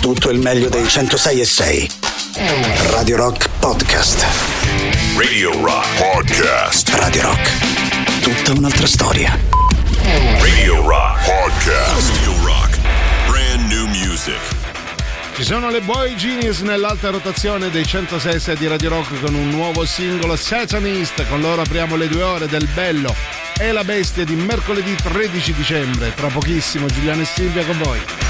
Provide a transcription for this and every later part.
tutto il meglio dei 106 e 6. Radio Rock Podcast. Radio Rock Podcast. Radio Rock. Tutta un'altra storia. Radio Rock Podcast. Radio Rock. Brand new music. Ci sono le Boy Genius nell'alta rotazione dei 106 di Radio Rock con un nuovo singolo Satanist. Con loro apriamo le due ore del bello e la bestia di mercoledì 13 dicembre. Tra pochissimo Giuliano e Silvia con voi.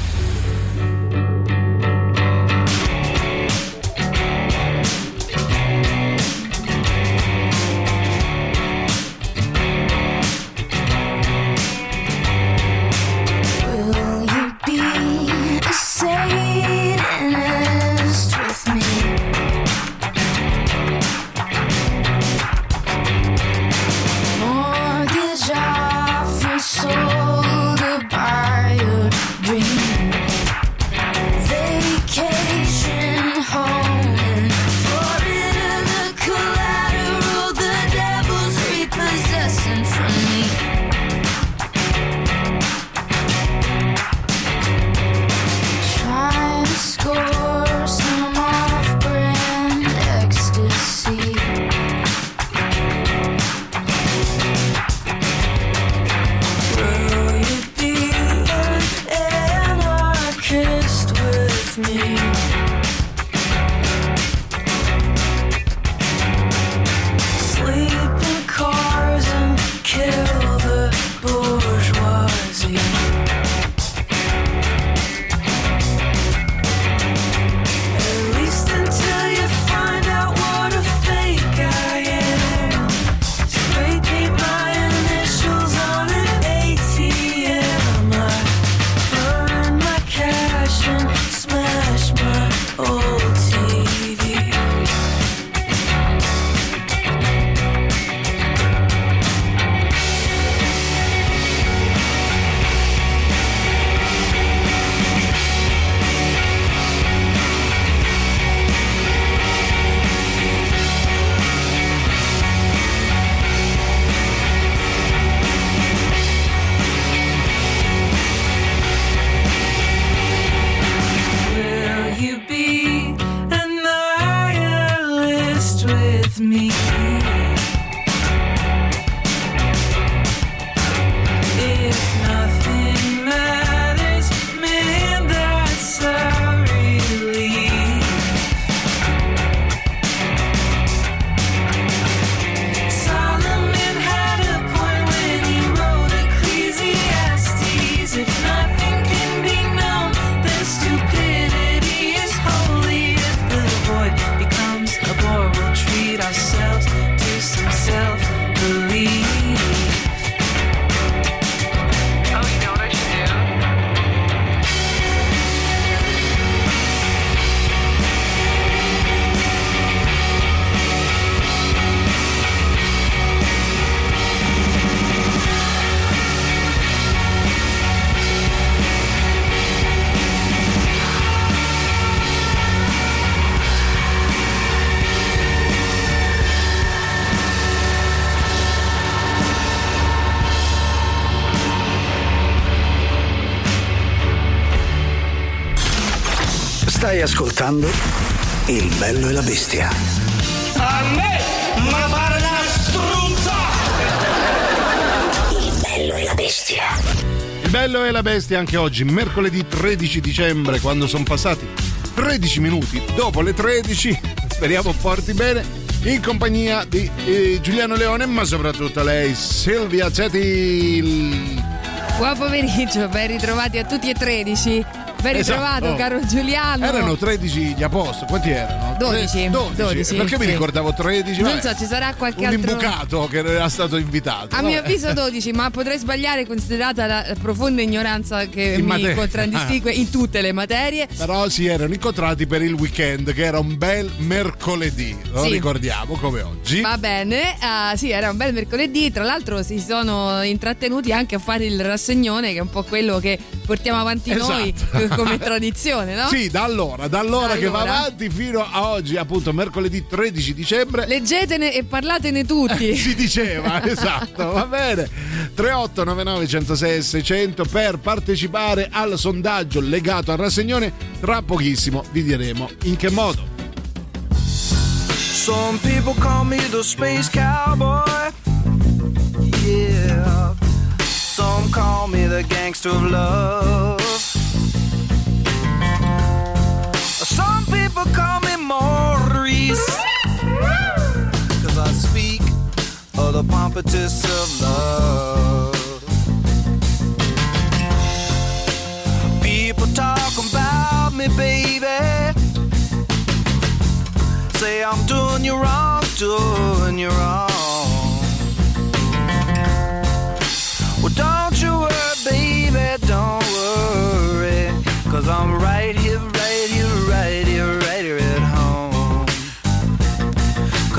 Ascoltando Il bello e la bestia. A me, ma pare una struzza! Il bello e la bestia. Il bello e la bestia anche oggi, mercoledì 13 dicembre, quando sono passati 13 minuti dopo le 13. Speriamo porti bene. In compagnia di eh, Giuliano Leone, ma soprattutto lei, Silvia Cetil. Buon pomeriggio, ben ritrovati a tutti e 13. Ben Esatto. ritrovato, caro Giuliano. Erano 13 gli apostoli, quanti erano? 12, Tre- 12. 12, Perché mi sì. ricordavo 13? Non Vabbè. so, ci sarà qualche un altro. imbucato che era stato invitato. A mio Vabbè. avviso 12, ma potrei sbagliare considerata la profonda ignoranza che In mi materia. contraddistingue in tutte le materie. Però si erano incontrati per il weekend, che era un bel mercoledì. Lo Sì. ricordiamo come oggi. Va bene, ah, sì, era un bel mercoledì. Tra l'altro, si sono intrattenuti anche a fare il rassegnone, che è un po' quello che portiamo avanti noi Esatto. come tradizione, no? Sì, da allora, da allora che va Allora. avanti fino a oggi, appunto, mercoledì 13 dicembre. Leggetene e parlatene tutti. si diceva, esatto, va bene. 3899 106 600 per partecipare al sondaggio legato al rassegnone. Tra pochissimo vi diremo in che modo. Some people call me the space cowboy. Yeah. Some call me the gangster of love. Some people call Maurice. Cause I speak of the pompatus of love. People talk about me, baby. Say I'm doing you wrong, doing you wrong. Well, don't you worry, baby, don't worry. Cause I'm right here, right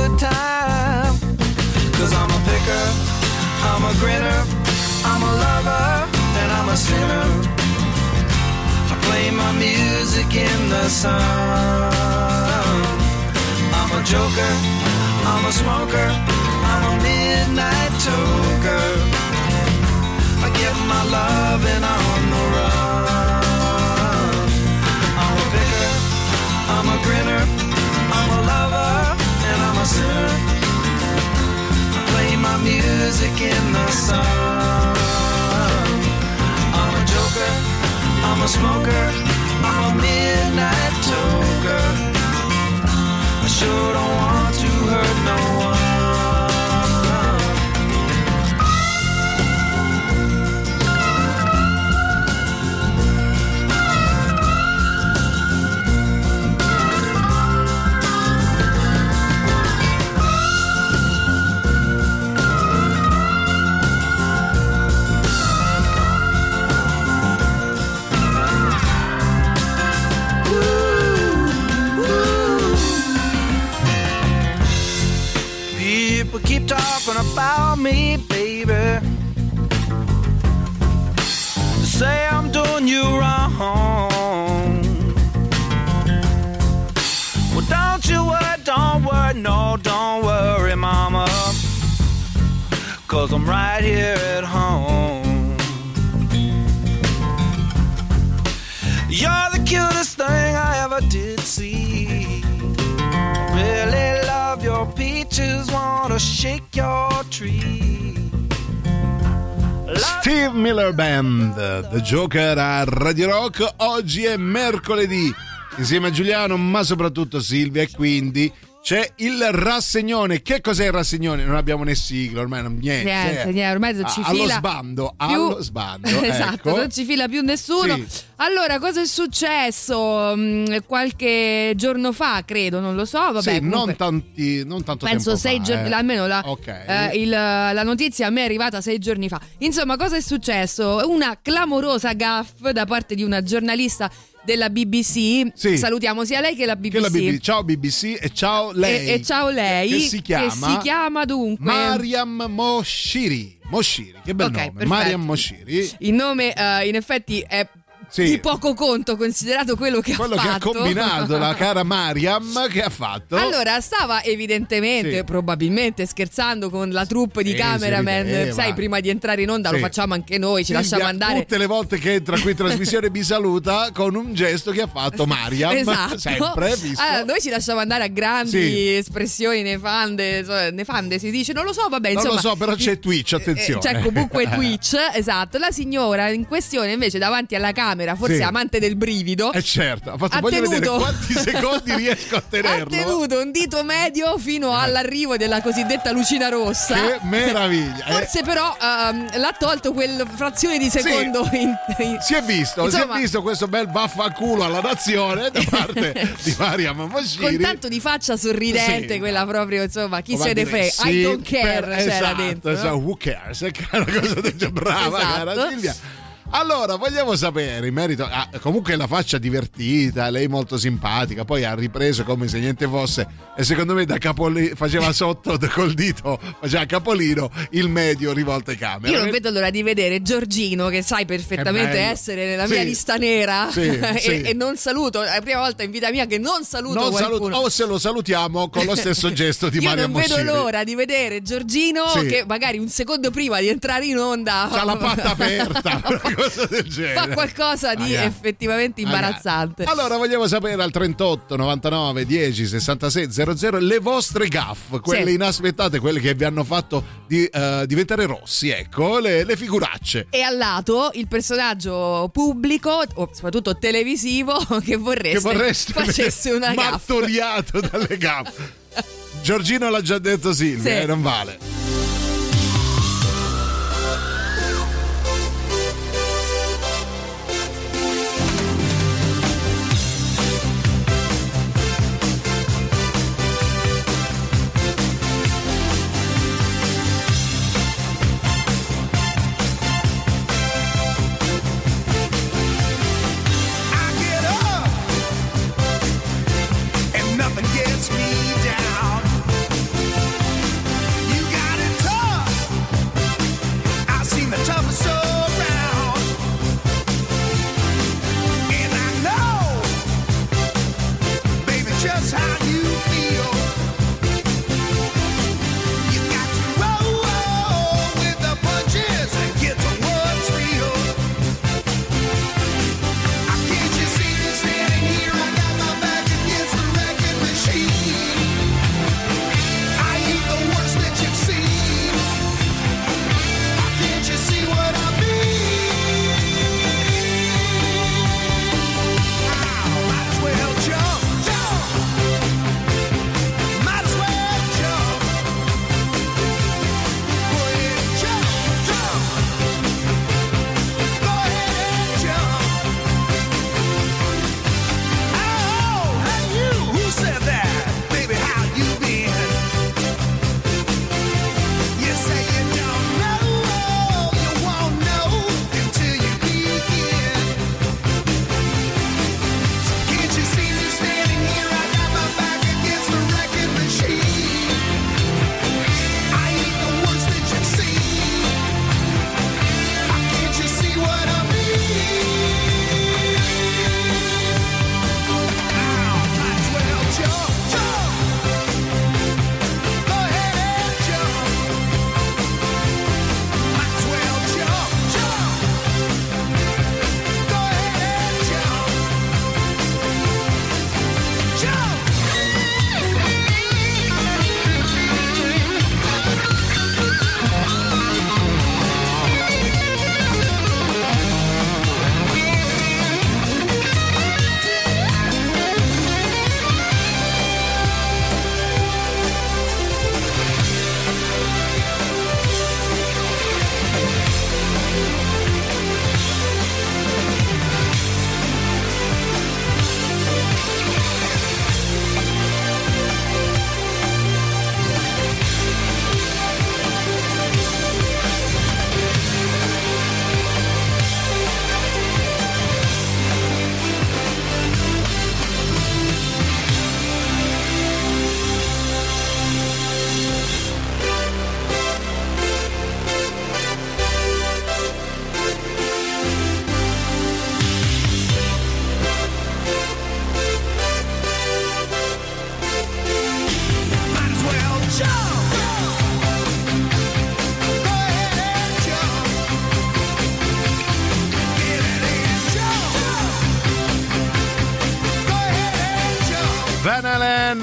good time. Cause I'm a picker, I'm a grinner, I'm a lover, and I'm a sinner. I play my music in the sun. I'm a joker, I'm a smoker, I'm a midnight toker. I get my loving on the run. I'm a picker, I'm a grinner, a. I play my music in the sun. I'm a joker, I'm a smoker, I'm a midnight toker. I sure don't want to hurt no one. Keep talking about me, baby. Say I'm doing you wrong. Well, don't you worry, don't worry, no, don't worry, mama. Cause I'm right here at home. Peaches, wanna shake your tree. Steve Miller Band, The Joker a Radio Rock. Oggi è mercoledì. Insieme a Giuliano, ma soprattutto Silvia, e quindi c'è il rassegnone. Che cos'è il rassegnone? Non abbiamo né sigla, ormai non niente. Niente, eh. niente, ormai non ci Ah, allo fila sbando, più- allo sbando. esatto, ecco. non ci fila più nessuno. Sì. Allora, cosa è successo Mm, qualche giorno fa, credo, non lo so, vabbè, Sì, comunque- non, tanti, non tanto Penso tempo sei fa, giorni, eh. almeno la, Ok. eh, il- la notizia a me è arrivata sei giorni fa. Insomma, cosa è successo? Una clamorosa gaffe da parte di una giornalista della BBC. Sì. Salutiamo sia lei che la BBC. Che la BBC. Ciao BBC e ciao lei. E, e ciao lei, Che si chiama, si chiama dunque. Mariam Moshiri. Moshiri, che bel Ok, nome. perfetto. Mariam Moshiri. Il nome, eh, in effetti, è Sì. di poco conto, considerato quello che Quello ha che ha fatto. combinato la cara Mariam, che ha fatto? Allora, stava evidentemente, Sì. probabilmente scherzando con la troupe di Sì, cameraman. Sai, prima di entrare in onda lo facciamo anche noi, ci lasciamo andare. Tutte le volte che entra qui in trasmissione mi saluta con un gesto che ha fatto Mariam. Esatto. Sempre visto. Allora, noi ci lasciamo andare a grandi espressioni nefande, nefande si dice, non lo so, vabbè, non insomma. lo so, però c'è Twitch, attenzione. Eh, C'è comunque Twitch, esatto. La signora in questione invece davanti alla camera, forse Sì. amante del brivido, Eh certo, ha fatto, ha voglio tenuto- quanti secondi riesco a ha tenerlo. tenuto un dito medio fino all'arrivo della cosiddetta lucina rossa. Che meraviglia. Eh, Forse però ehm, l'ha tolto quel frazione di secondo in- in- si è visto, Insomma- si è visto questo bel vaffanculo alla nazione da parte di Mariam con Moshiri. tanto di faccia sorridente, Sì. quella proprio, insomma, chi Come se ne frega. sì, I don't care per- c'era esatto, dentro. esatto, who cares? È una cosa del genere. Brava, Esatto. cara Silvia. Allora, vogliamo sapere in merito. ah, comunque la faccia divertita, lei molto simpatica. Poi ha ripreso come se niente fosse. E secondo me da capoli, faceva sotto col dito, faceva capolino il medio rivolto ai camera. Io non vedo l'ora di vedere Giorgino, che sai perfettamente essere nella Sì. mia lista nera. Sì, e, sì. e non saluto. È la prima volta in vita mia che non saluto Non qualcuno. saluto, o se lo salutiamo con lo stesso gesto di Io Mario non vedo l'ora di vedere Giorgino che magari un secondo prima di entrare in onda C'ha la patta aperta, cosa del genere. fa qualcosa di Magari. effettivamente imbarazzante. Magari. Allora vogliamo sapere al 38 99 10 66 00 le vostre gaff, quelle Sì. inaspettate, quelle che vi hanno fatto di, eh, diventare rossi, ecco, le, le figuracce. E al lato il personaggio pubblico, soprattutto televisivo, che vorreste, che vorreste facesse una gaffa. martoriato dalle gaff. Giorgino l'ha già detto Silvia, Sì. eh, non vale.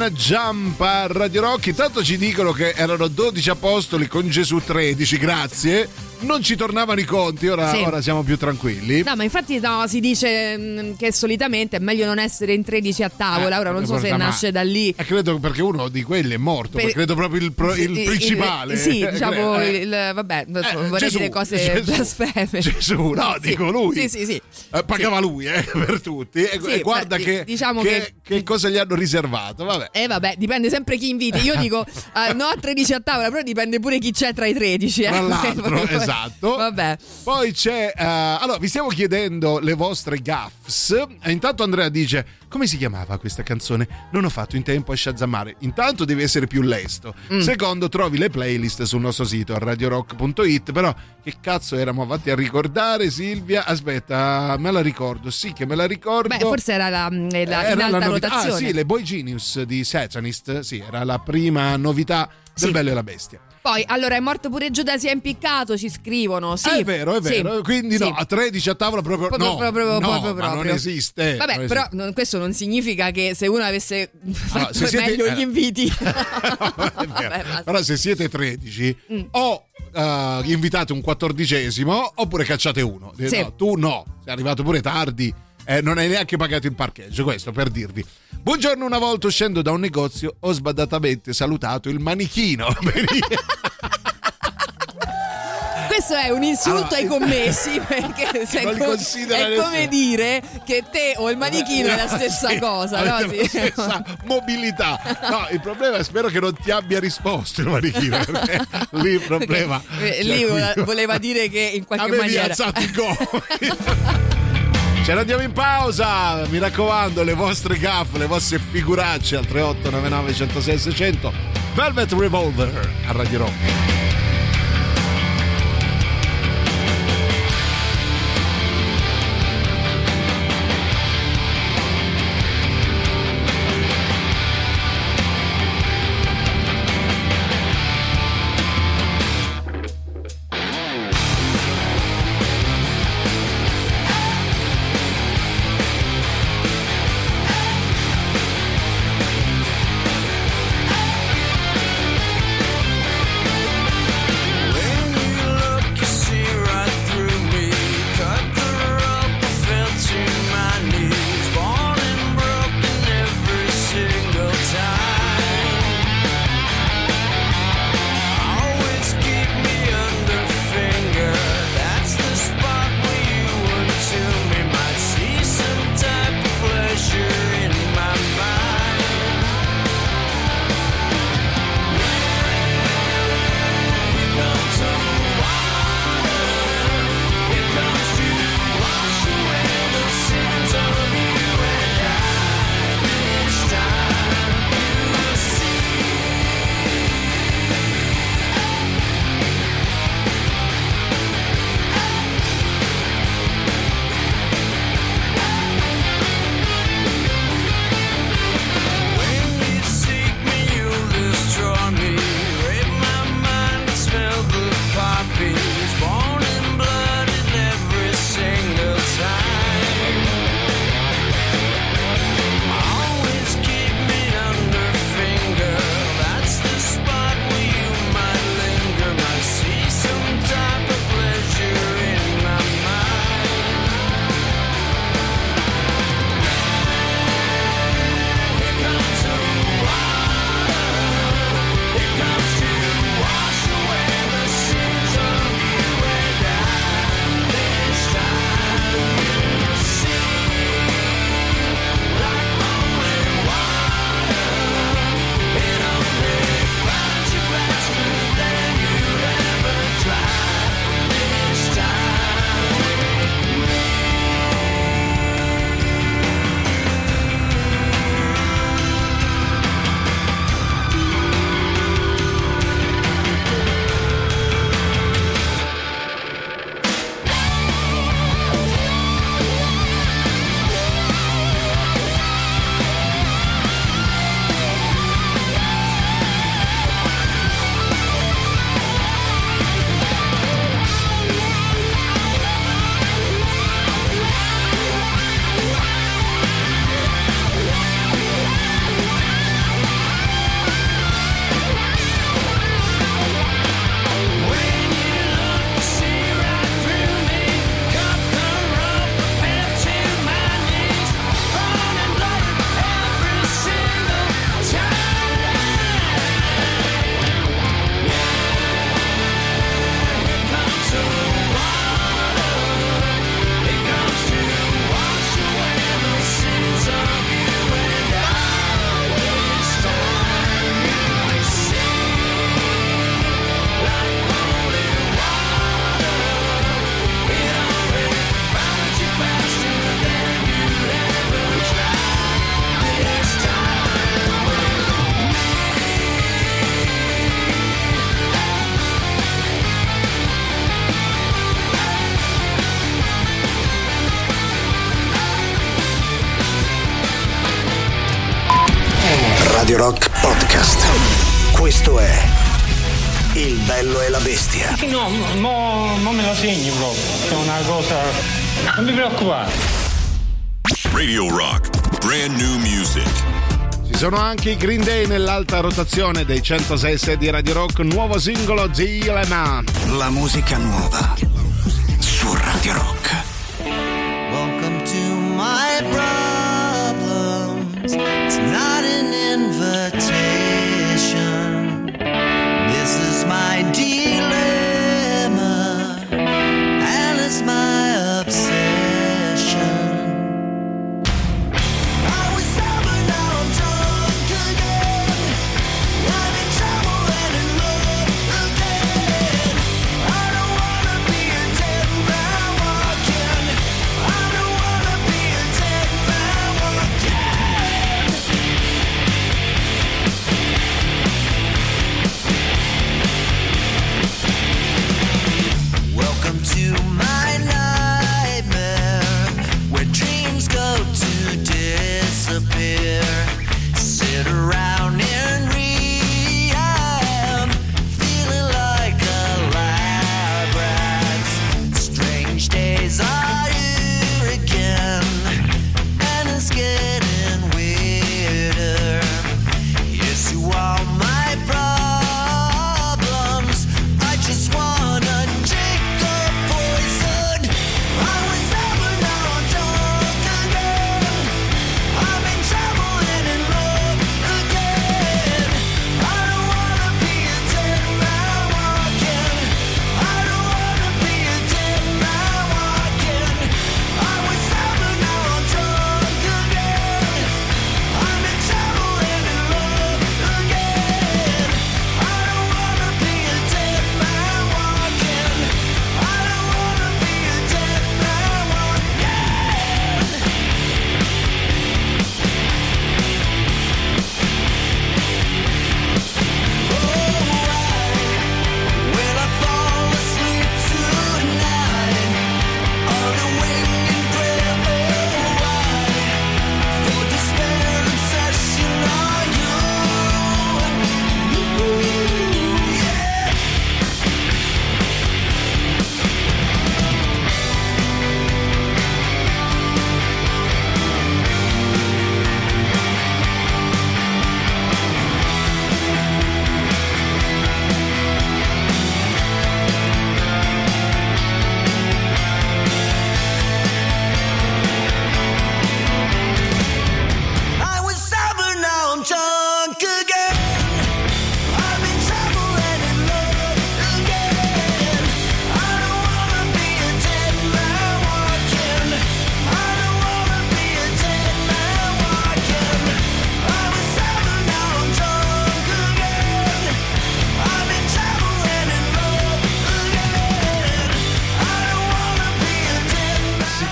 One Jump a Radio Rock. Intanto ci dicono che erano 12 apostoli con Gesù 13, grazie. Non ci tornavano i conti, ora, Sì. ora siamo più tranquilli. No, ma infatti no, si dice mm, che solitamente è meglio non essere in 13 a tavola. Eh, Ora non so se nasce da lì. Eh, credo perché uno di quelli è morto, Per- credo proprio il, pro- il Sì, principale. sì, diciamo, Eh, il, vabbè, non eh, vorrei Gesù, dire cose Gesù, blasfeme. Gesù, no, Sì, dico lui. Sì, sì, sì. Eh, pagava lui eh, per tutti. E, Sì, e guarda beh, che, diciamo che- che- che cosa gli hanno riservato. Vabbè. E vabbè, dipende sempre chi inviti. Io dico eh, no a 13 a tavola, però dipende pure chi c'è tra i 13. Eh. Tra l'altro, esatto. Vabbè. Poi c'è. eh, allora, vi stiamo chiedendo le vostre gaffs. E intanto Andrea dice: Come si chiamava questa canzone? Non ho fatto in tempo a shazammare. Intanto devi essere più lesto. Mm. Secondo, trovi le playlist sul nostro sito a radiorock.it. Però, che cazzo eravamo avanti a ricordare, Silvia? Aspetta, me la ricordo. Sì, che me la ricordo. Beh, forse era la, mm, la- in Era alta la novità- rotazione. Ah, sì, le Boy Genius di Satanist. Sì, era la prima novità del Sì. Bello e la Bestia. Poi, allora, è morto pure Giuda, si è impiccato, ci scrivono. Sì, Ah, è vero, è sì, vero. Quindi sì. no, a 13 a tavola proprio, Proprio, no, proprio, no, proprio, ma non proprio. esiste. Vabbè, non però esiste. non- questo non significa che se uno avesse fatto se siete- meglio eh. gli inviti. Vabbè. Però se siete 13 Mm. o eh, invitate un quattordicesimo oppure cacciate uno. Eh, Sì. no, tu no, sei arrivato pure tardi. eh, non hai neanche pagato il parcheggio, questo per dirvi. Buongiorno, una volta uscendo da un negozio ho sbadatamente salutato il manichino. Questo è un insulto Allora- ai commessi perché se Non li co- considera è come dire che te o il manichino è la stessa Sì, cosa, no? Sì. la stessa mobilità. No, il problema è spero che non ti abbia risposto il manichino, lì il problema. Eh, cioè, lì voleva, dire che in qualche Avevi maniera alzato i gomiti. Ce ne andiamo in pausa, mi raccomando, le vostre gaffe, le vostre figuracce al 3899 106 600 Velvet Revolver a Radio Rock. Bello e la bestia. No, mo, mo me lo segni proprio. È una cosa. Non mi preoccupare. Radio Rock. Brand new music. Ci sono anche i Green Day nell'alta rotazione dei 106 di Radio Rock, nuovo singolo Dilemma. La musica nuova su Radio Rock. Welcome to my problems. It's not an invitation.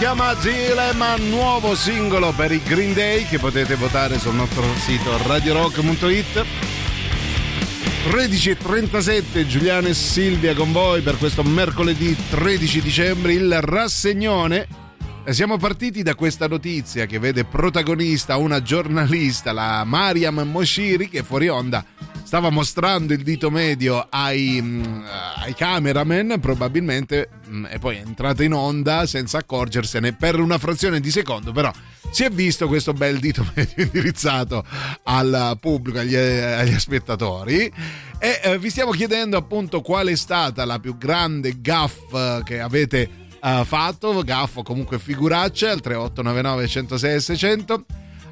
Chiama Dilemma, nuovo singolo per i Green Day che potete votare sul nostro sito radiorock.it. 13.37 Giuliano e Silvia con voi per questo mercoledì 13 dicembre, il rassegnone. Siamo partiti da questa notizia che vede protagonista una giornalista, la Mariam Moshiri, che fuori onda stava mostrando il dito medio ai, mm, ai cameraman, probabilmente, e poi è entrata in onda senza accorgersene per una frazione di secondo, però si è visto questo bel dito indirizzato al pubblico, agli, agli spettatori. E eh, vi stiamo chiedendo appunto qual è stata la più grande gaff che avete eh, fatto, gaff o comunque figuracce al 3899 106 600.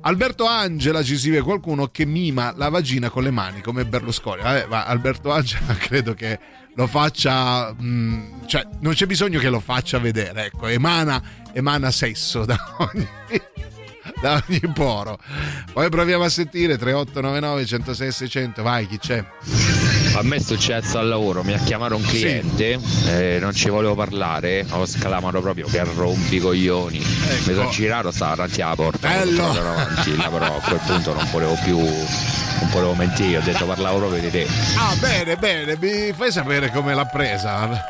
Alberto Angela ci vede qualcuno che mima la vagina con le mani come Berlusconi. Vabbè, ma Alberto Angela credo che lo faccia, mh, cioè non c'è bisogno che lo faccia vedere, ecco, emana, emana sesso da ogni, da ogni poro. Poi proviamo a sentire 3899 106 600, vai chi c'è? A me è successo al lavoro, mi ha chiamato un cliente, eh, non ci volevo parlare, ho sclamato proprio che rompi i coglioni. Mi sono girato, stava davanti alla porta. Ecco. Bello! sono andato avanti, là, però a quel punto non volevo più, non volevo mentire, ho detto parlavo proprio di te. Ah, bene, bene, mi fai sapere come l'ha presa.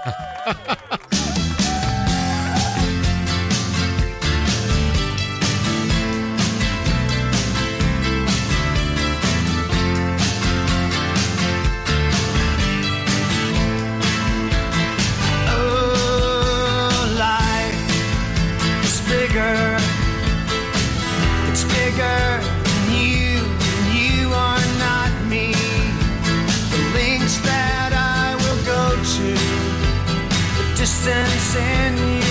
Distance in your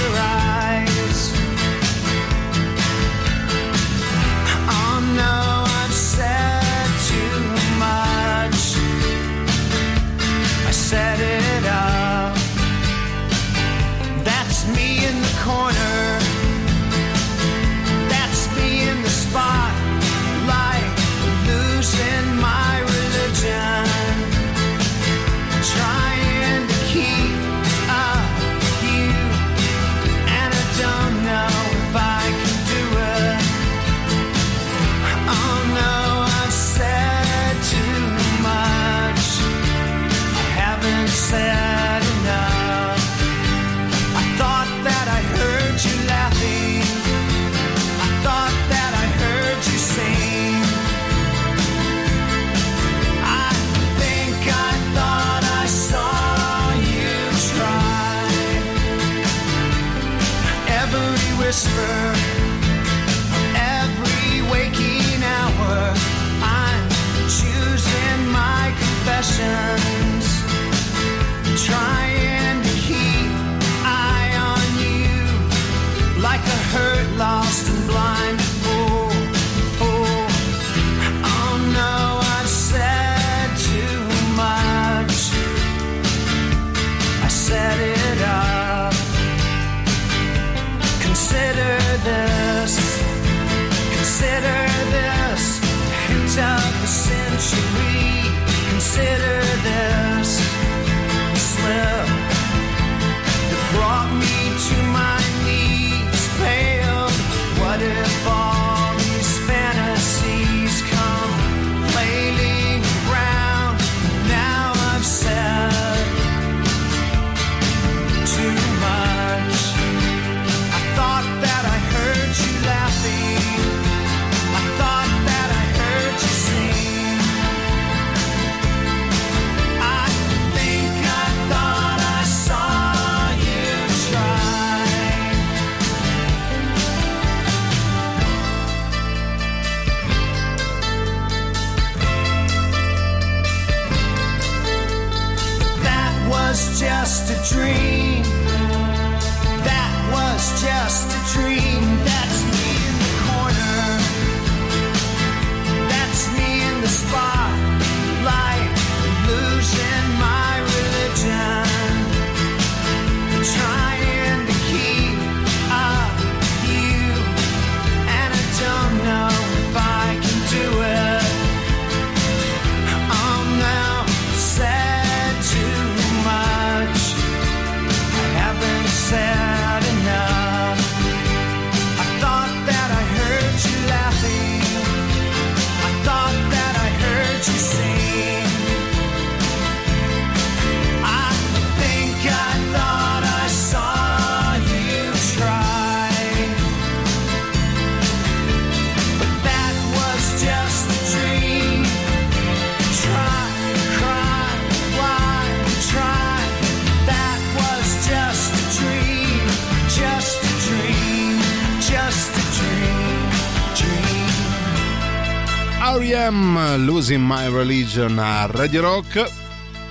Losing My Religion a Radio Rock.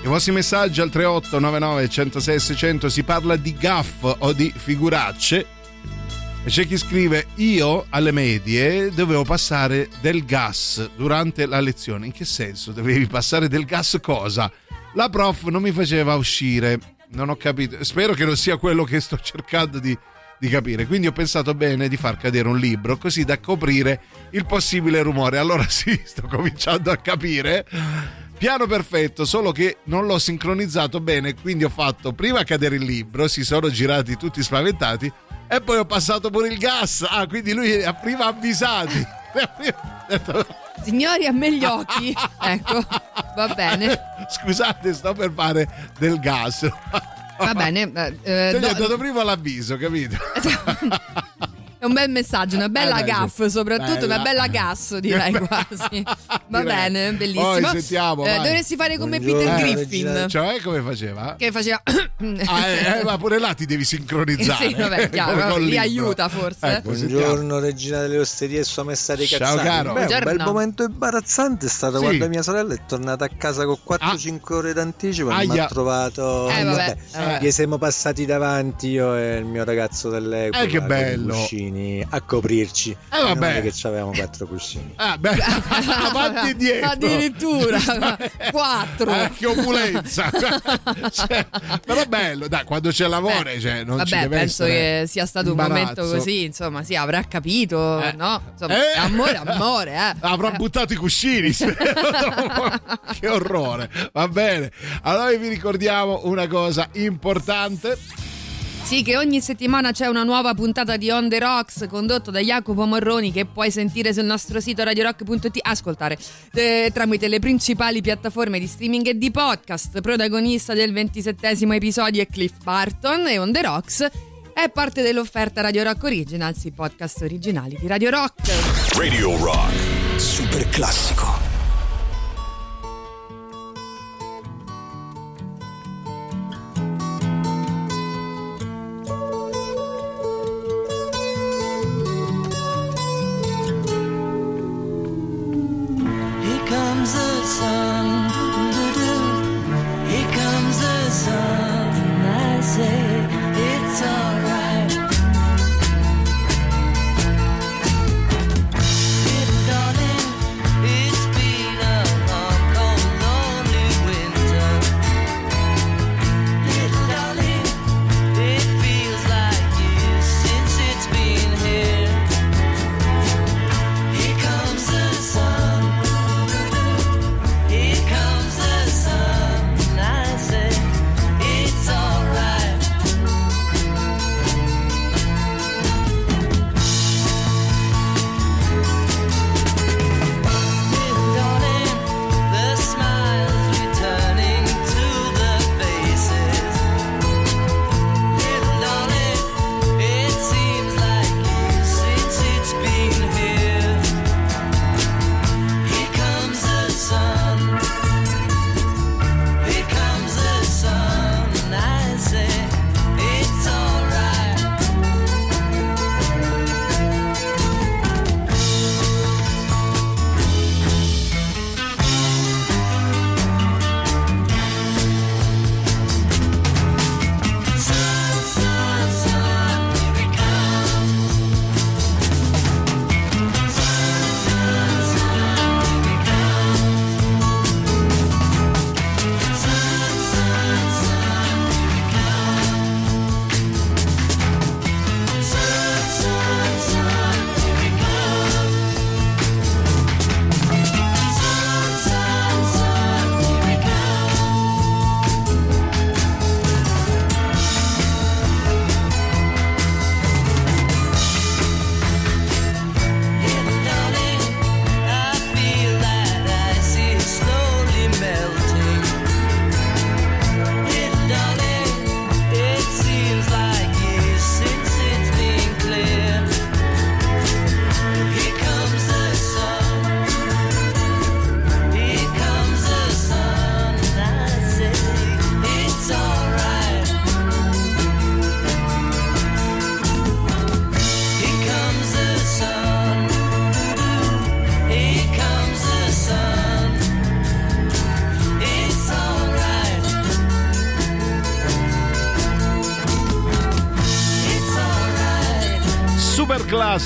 I vostri messaggi al 3899 106 600 si parla di gaff o di figuracce. E c'è chi scrive: Io alle medie dovevo passare del gas durante la lezione. In che senso dovevi passare del gas? Cosa? La prof non mi faceva uscire. Non ho capito. Spero che non sia quello che sto cercando di, di capire. Quindi ho pensato bene di far cadere un libro così da coprire il possibile rumore. Allora sì, sto cominciando a capire. Piano perfetto, solo che non l'ho sincronizzato bene, quindi ho fatto prima cadere il libro, si sono girati tutti spaventati e poi ho passato pure il gas. Ah, quindi lui ha prima avvisati. Signori, a me gli occhi. ecco, va bene. Scusate, sto per fare del gas. Va bene. eh, gli do- ho dato prima l'avviso, capito? È un bel messaggio, una bella Eh gaff, soprattutto Bella. una bella gas, direi quasi. Va Direi. bene, bellissimo. Poi sentiamo, Eh, dovresti fare come Buongiorno, Peter regina. Griffin. Cioè, come faceva? Che faceva. Ah, eh, eh, ma pure là ti devi sincronizzare. Sì, vabbè, chiaro, libro. aiuta forse. Ecco, sentiamo. Buongiorno regina delle osterie e sua maestra dei Ciao, cazzati. caro. Beh, un bel momento imbarazzante è stato Sì. quando mia sorella è tornata a casa con 4-5 ore d'anticipo e mi ha trovato. Eh, vabbè. Eh. Gli siamo passati davanti io e il mio ragazzo dell'epoca Eh, che bello. cuscini a coprirci. Eh, vabbè. Non è che avevamo quattro cuscini. Ah, beh, avanti e dietro. Addirittura quattro. Eh, che opulenza. Cioè, però bello, dai, quando c'è l'amore, cioè, non ci Vabbè, deve penso essere che sia stato un imbarazzo. momento così, insomma, sì, avrà capito, Eh. no? Insomma, Eh. amore, amore, eh. Avrà buttato i cuscini. che orrore. Va bene. Allora vi ricordiamo una cosa importante. Sì, che ogni settimana c'è una nuova puntata di On The Rocks condotto da Jacopo Morroni che puoi sentire sul nostro sito radiorock.it, ascoltare eh, tramite le principali piattaforme di streaming e di podcast. Protagonista del ventisettesimo episodio è Cliff Barton e On The Rocks è parte dell'offerta Radio Rock Originals, i podcast originali di Radio Rock. Radio Rock. Super classico.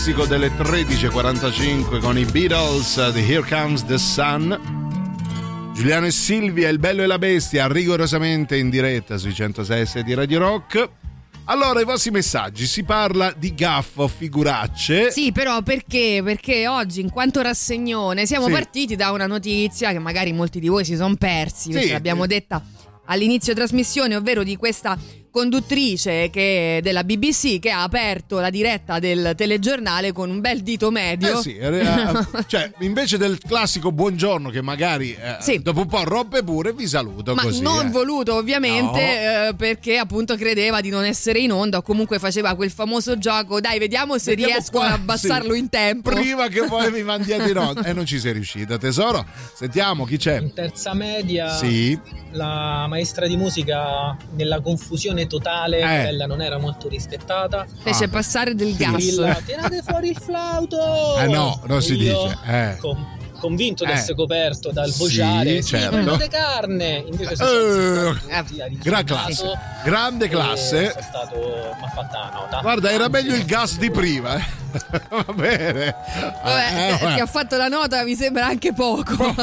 Classico delle 13.45 con i Beatles di Here Comes the Sun. Giuliano e Silvia, il bello e la bestia, rigorosamente in diretta sui 106 di Radio Rock. Allora, i vostri messaggi, si parla di gaffo, figuracce. Sì, però perché? Perché oggi, in quanto rassegnone, siamo Sì. partiti da una notizia che magari molti di voi si sono persi, perché Sì. l'abbiamo detta all'inizio trasmissione, ovvero di questa conduttrice che- della BBC che ha aperto la diretta del telegiornale con un bel dito medio. Eh sì, eh, cioè invece del classico buongiorno che magari eh, Sì. dopo un po' rompe pure, vi saluto Ma così. non eh. voluto ovviamente eh, perché appunto credeva di non essere in onda o comunque faceva quel famoso gioco dai vediamo se Vediamo riescono qua, ad abbassarlo sì. in tempo Prima che poi mi mandiate in onda. E non ci sei riuscita, tesoro. Sentiamo chi c'è. In terza media Sì. la maestra di musica nella confusione totale, Eh. quella non era molto rispettata. fece Ah, passare del sì. gas Il, tirate fuori il flauto! Eh no, non si Io, dice. Eh. con- convinto di Eh. essere coperto dal Sì, vociare, sì, certo. prendete carne! Invece sono Eh, a gran classe. Grande classe. Stato, mi ha fatta la nota. Guarda, era meglio il gas di prima. eh. Va bene. Vabbè, Eh, eh, vabbè. ti ha fatto la nota mi sembra anche poco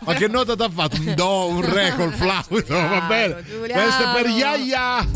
Ma che nota ti ha fatto? Un do, un re col flauto, va bene. Giuliano. Questo è per Yaya.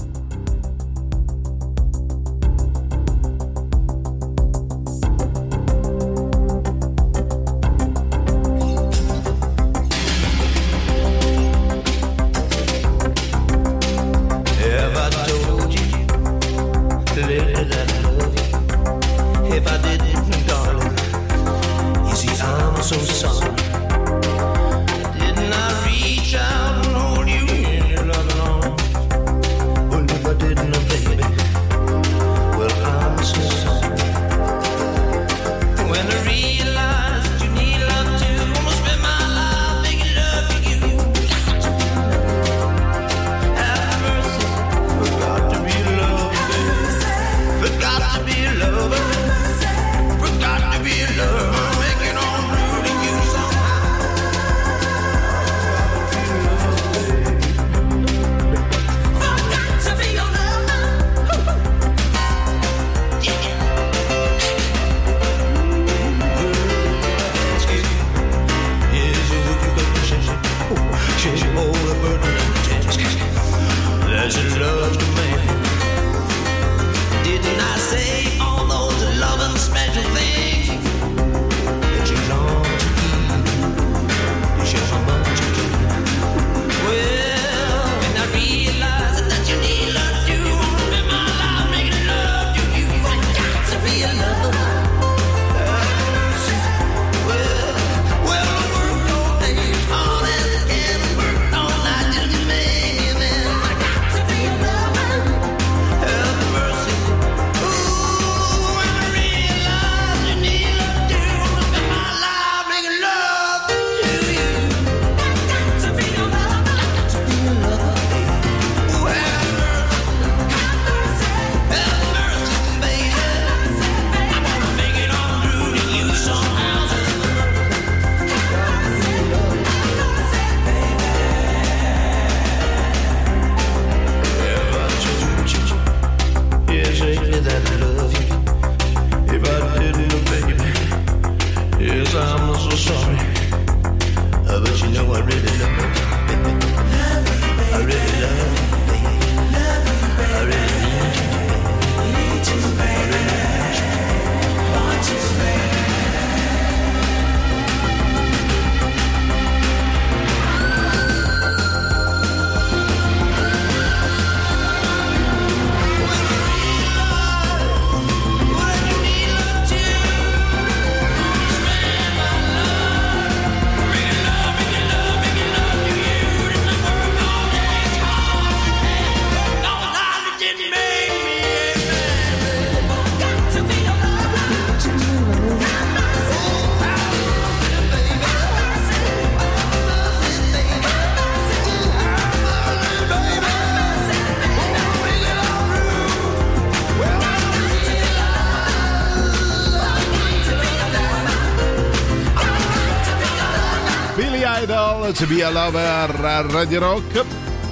To be a lover a Radio Rock.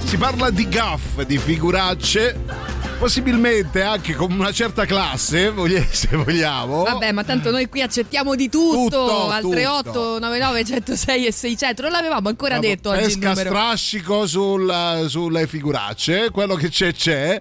Si parla di gaff, di figuracce, possibilmente anche con una certa classe, se vogliamo. Vabbè, ma tanto noi qui accettiamo di tutto. Tutto, al tutto. 3899 106 e 600. Non l'avevamo ancora detto oggi Pesca strascico sul- sulle figuracce, quello che c'è c'è.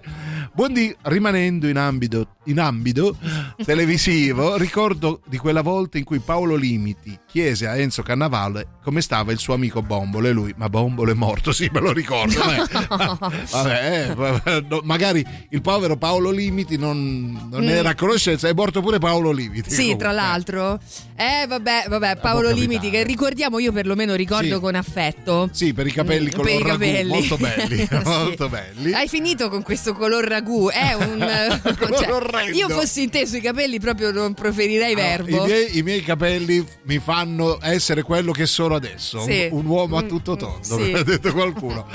Buondì, rimanendo in ambito in ambito televisivo, ricordo di quella volta in cui Paolo Limiti chiese a Enzo Cannavale come stava il suo amico Bombolo e lui, ma Bombolo è morto, sì, me lo ricordo. Vabbè, vabbè, eh, vabbè, no, magari il povero Paolo Limiti non, non Mm. era a conoscenza, è morto pure Paolo Limiti. Sì, comunque. tra l'altro. Eh, vabbè, vabbè, Paolo Limiti, che ricordiamo io perlomeno ricordo Sì. con affetto. Sì, per i capelli Mm, color ragù, capelli. molto belli, Sì. molto belli. Hai finito con questo color ragù? È un. Color orrendo. io fossi in te sui capelli proprio non preferirei I verbo. miei, i miei capelli mi fanno essere quello che sono adesso, Sì. un, un uomo a Mm, tutto mm, tondo, sì. come ha detto qualcuno.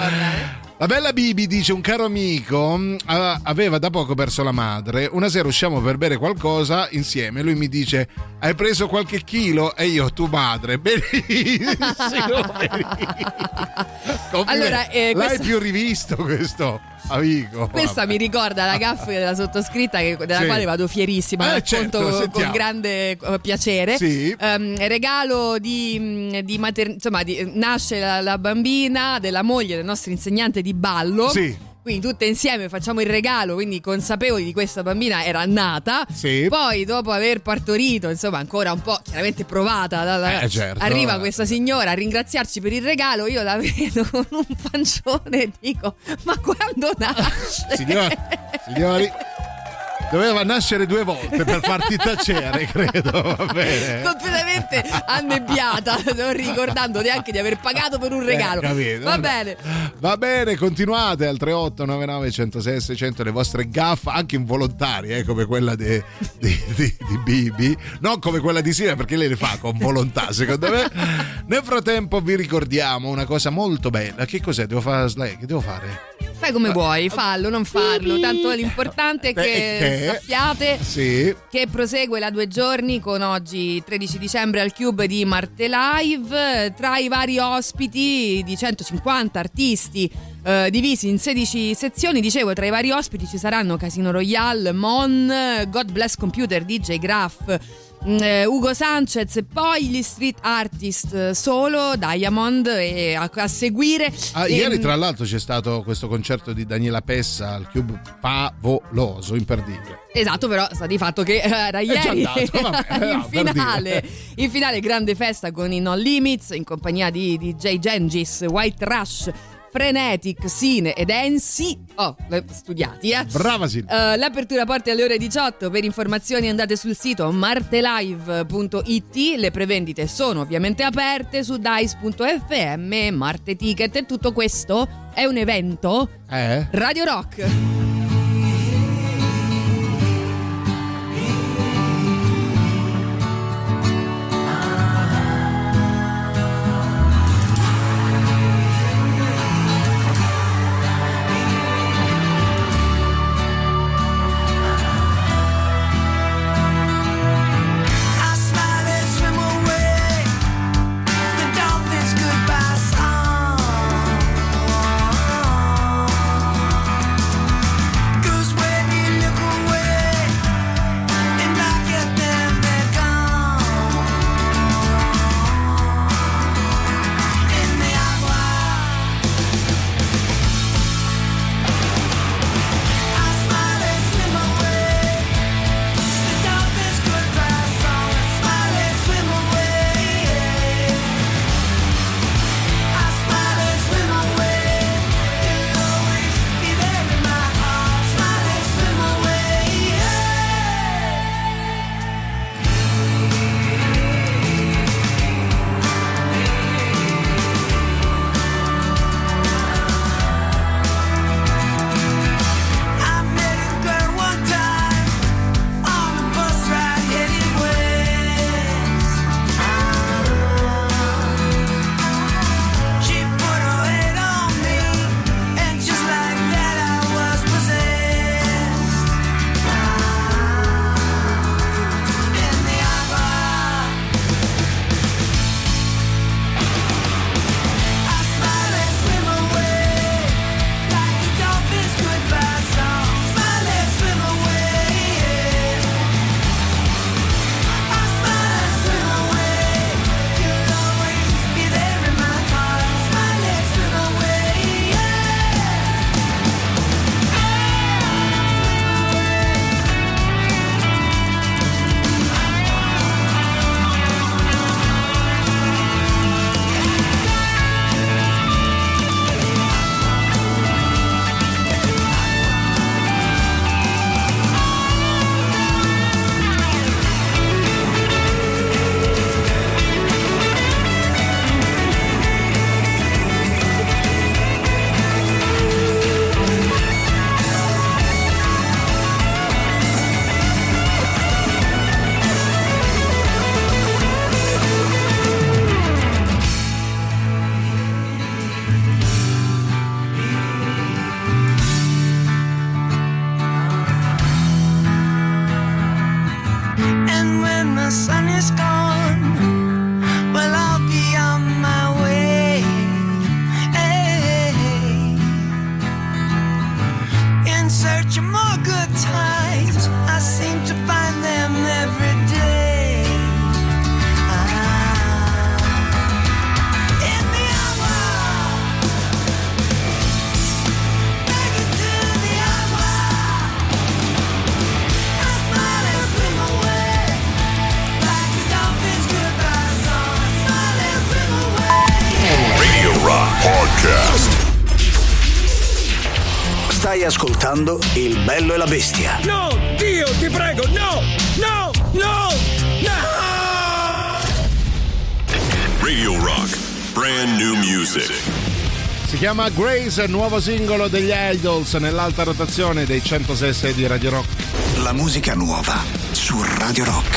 La bella Bibi dice un caro amico a- aveva da poco perso la madre, una sera usciamo per bere qualcosa insieme, lui mi dice hai preso qualche chilo? E io tu madre, benissimo. Complimenti. Allora, eh, l'hai questa- più rivisto questo amico? Questa Vabbè. mi ricorda la gaffa della sottoscritta che- della Sì. quale vado fierissima, Eh, certo, con sentiamo. grande eh, piacere. Sì. Ehm, regalo di, mh, di mater- insomma, di- nasce la, la bambina della moglie del nostro insegnante di ballo. Sì. Quindi tutte insieme facciamo il regalo, quindi consapevoli di questa bambina era nata. Sì. Poi dopo aver partorito, insomma ancora un po' chiaramente provata, dalla- Eh, certo. arriva questa signora a ringraziarci per il regalo, io la vedo con un pancione e dico ma quando nasce? Signori, signori, doveva nascere due volte per farti tacere, credo, va bene. completamente annebbiata, non ricordando neanche di aver pagato per un regalo. Eh. Va bene. Va bene, continuate al 3899 106 600 le vostre gaffe, anche involontarie, eh, come quella di, di, di, di Bibi, non come quella di Silvia perché lei le fa con volontà, secondo me. Nel frattempo vi ricordiamo una cosa molto bella. Che cos'è? Devo fare slag? Che devo fare? Fai come vuoi, fallo, non farlo. Tanto l'importante è che, Che- sappiate Sì. che prosegue la due giorni con oggi 13 dicembre al Cube di Marte Live. Tra i vari ospiti di 150 artisti eh, divisi in 16 sezioni, dicevo, tra i vari ospiti ci saranno Casino Royale, Mon, God Bless Computer, DJ Graph. Mm, eh, Ugo Sanchez e poi gli street artist eh, solo Diamond e a, a seguire. Ah, ehm, ieri, tra l'altro, c'è stato questo concerto di Daniela Pessa al Cube favoloso, imperdibile. Esatto, però sta di fatto che eh, era già ieri. andato, vabbè, in, no, per finale, in finale grande festa con i No Limits in compagnia di DJ Gengis, White Rush, Frenetic, Sine ed Ensi. Oh, studiati, eh. Brava Silvia. Eh, l'apertura porta alle ore 18. Per informazioni andate sul sito martelive.it. Le prevendite sono ovviamente aperte su dice.fm, Marte Ticket e tutto questo è un evento Eh? Radio Rock. Bello e la bestia. No, Dio, ti prego, no, no, no, no! Radio Rock, brand new music. Si chiama Grace, nuovo singolo degli Idols nell'alta rotazione dei 106 di Radio Rock. La musica nuova su Radio Rock.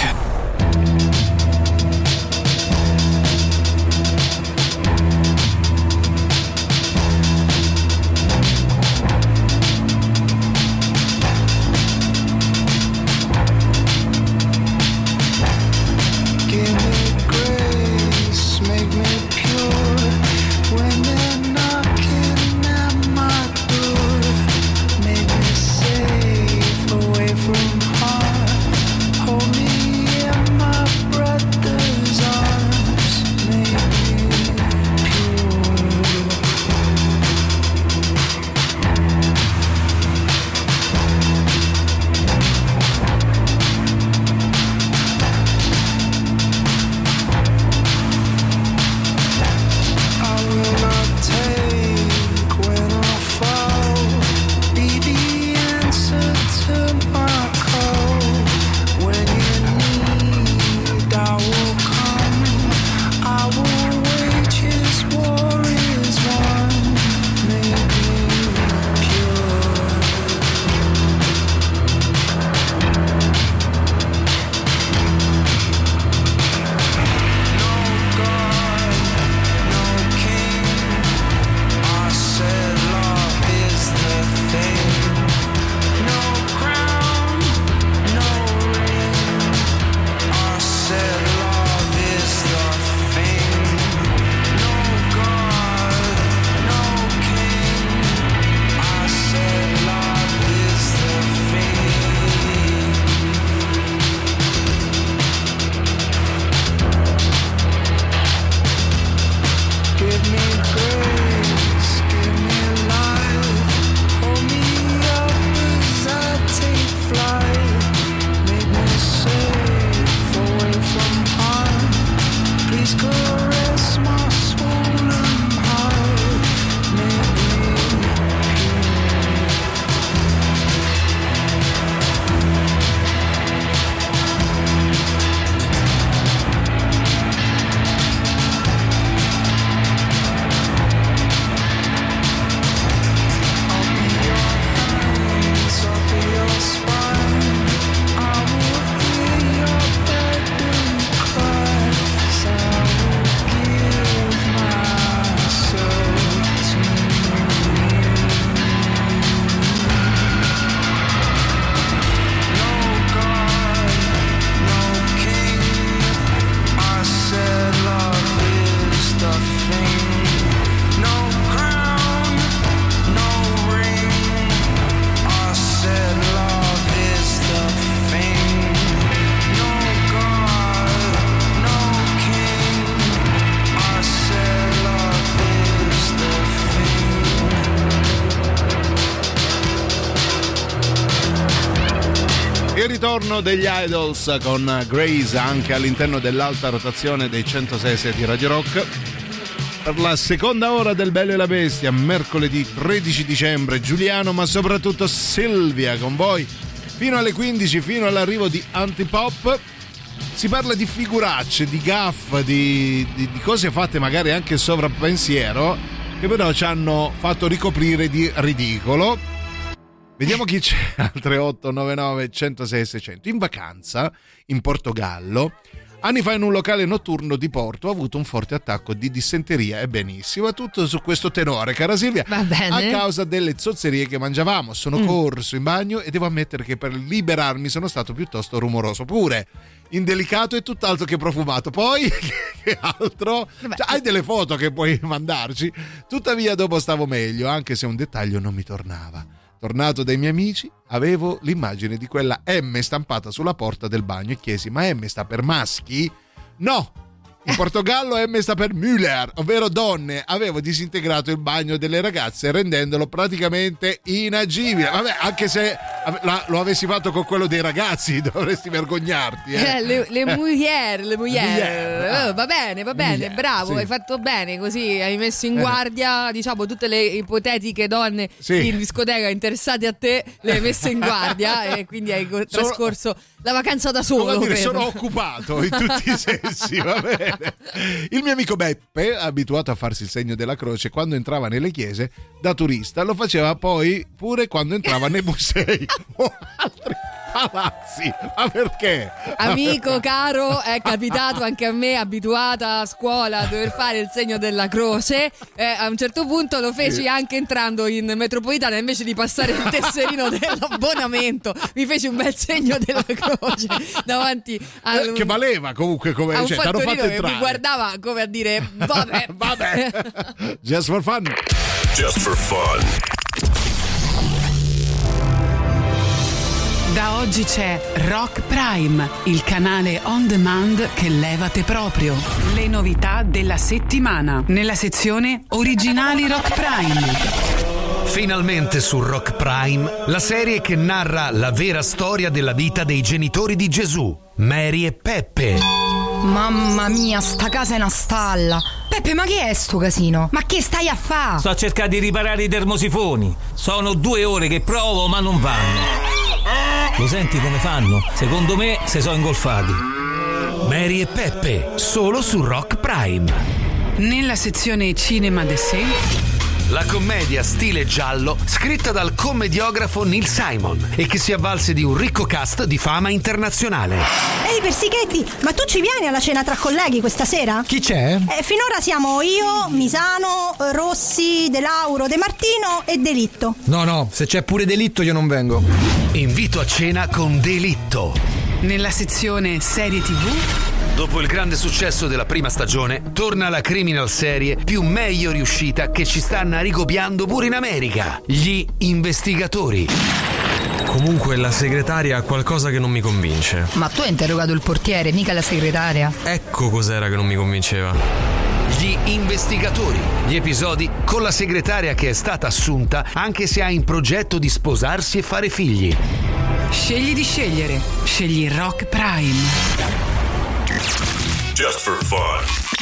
Ritorno degli Idols con Grace anche all'interno dell'alta rotazione dei 106 di Radio Rock. Per la seconda ora del Bello e la Bestia, mercoledì 13 dicembre, Giuliano, ma soprattutto Silvia con voi fino alle 15, fino all'arrivo di Antipop. Si parla di figuracce, di gaff, di, di- di cose fatte magari anche sovrappensiero, che però ci hanno fatto ricoprire di ridicolo. Vediamo chi c'è al 3899 106 600. In vacanza in Portogallo, anni fa in un locale notturno di Porto ho avuto un forte attacco di dissenteria e benissimo, tutto su questo tenore, cara Silvia. Va bene. A causa delle zozzerie che mangiavamo, sono Mm. corso in bagno e devo ammettere che per liberarmi sono stato piuttosto rumoroso pure. Indelicato e tutt'altro che profumato. Poi, che altro? Cioè, hai delle foto che puoi mandarci. Tuttavia, dopo stavo meglio, anche se un dettaglio non mi tornava. Tornato dai miei amici, avevo l'immagine di quella M stampata sulla porta del bagno e chiesi: Ma M sta per maschi? No! In Portogallo M sta per Müller, ovvero donne. Avevo disintegrato il bagno delle ragazze rendendolo praticamente inagibile. Vabbè, anche se lo avessi fatto con quello dei ragazzi, dovresti vergognarti. Eh. Eh, le, le mugliere, le mugliere. Mugliere, ah. Oh, va bene, va bene, Mugliere, bravo, sì. hai fatto bene così, hai messo in Eh. guardia, diciamo, tutte le ipotetiche donne Sì. in discoteca interessate a te, le hai messe in guardia e quindi hai Sono- trascorso la vacanza da solo. Dire, sono occupato in tutti i sensi, va bene. Il mio amico Beppe, abituato a farsi il segno della croce quando entrava nelle chiese, da turista, lo faceva poi pure quando entrava nei musei o altri palazzi. Ma perché? Amico caro, è capitato anche a me, abituata a scuola a dover fare il segno della croce. Eh, a un certo punto lo feci anche entrando in metropolitana invece di passare il tesserino dell'abbonamento. Mi feci un bel segno della croce davanti a Eh, Che valeva comunque come a un cioè, fatto che entrare. mi guardava come a dire vabbè. Vabbè. Just for fun. Just for fun. Da oggi c'è Rock Prime, il canale on demand che levate proprio. Le novità della settimana nella sezione Originali Rock Prime. Finalmente su Rock Prime, la serie che narra la vera storia della vita dei genitori di Gesù, Mary e Peppe. Mamma mia, sta casa è una stalla. Peppe, ma che è sto casino? Ma che stai a fa? Sto a cercare di riparare i termosifoni. Sono due ore che provo, ma non vanno. Lo senti come fanno? Secondo me se sono ingolfati. Mary e Peppe, solo su Rock Prime. Nella sezione Cinema de Sé. La commedia stile giallo scritta dal commediografo Neil Simon e che si avvalse di un ricco cast di fama internazionale. Ehi Persichetti, ma tu ci vieni alla cena tra colleghi questa sera? Chi c'è? Eh, finora siamo io, Misano, Rossi, De Lauro, De Martino e Delitto. No, no, se c'è pure delitto io non vengo. Invito a cena con Delitto. Nella sezione Serie TV. Dopo il grande successo della prima stagione, torna la criminal serie più meglio riuscita che ci sta naricopiando pure in America. Gli investigatori. Comunque la segretaria ha qualcosa che non mi convince. Ma tu hai interrogato il portiere, mica la segretaria. Ecco cos'era che non mi convinceva. Gli investigatori. Gli episodi con la segretaria che è stata assunta anche se ha in progetto di sposarsi e fare figli. Scegli di scegliere. Scegli Rock Prime. Just for fun.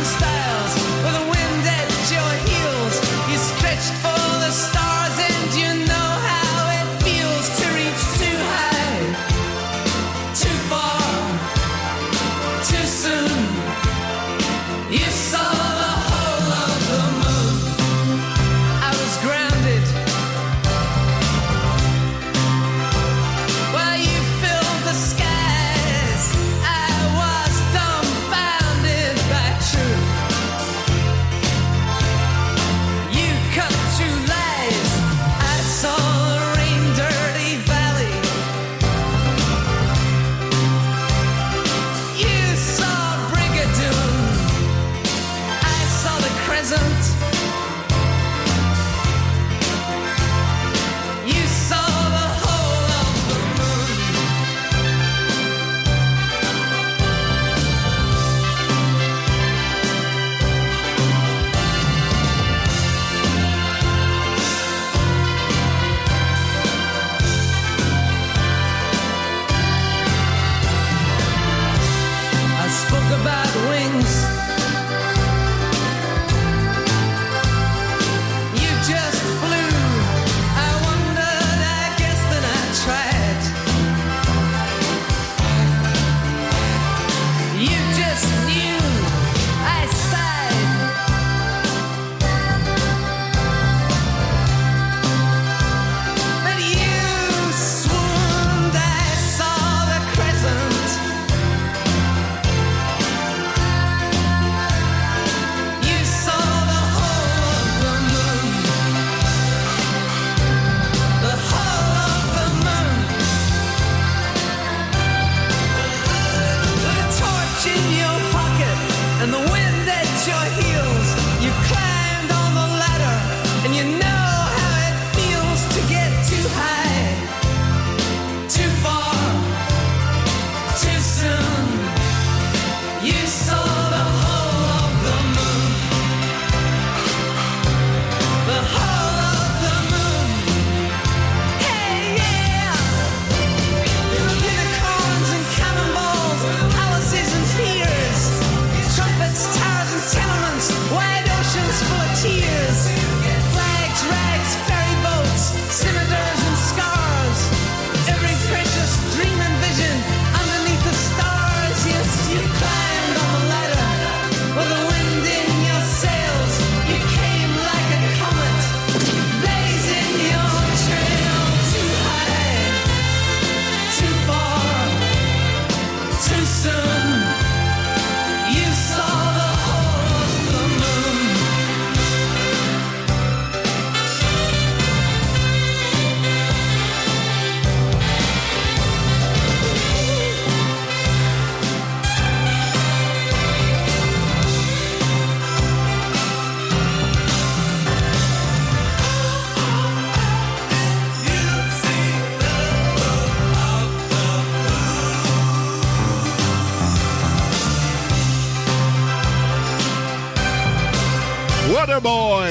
understand.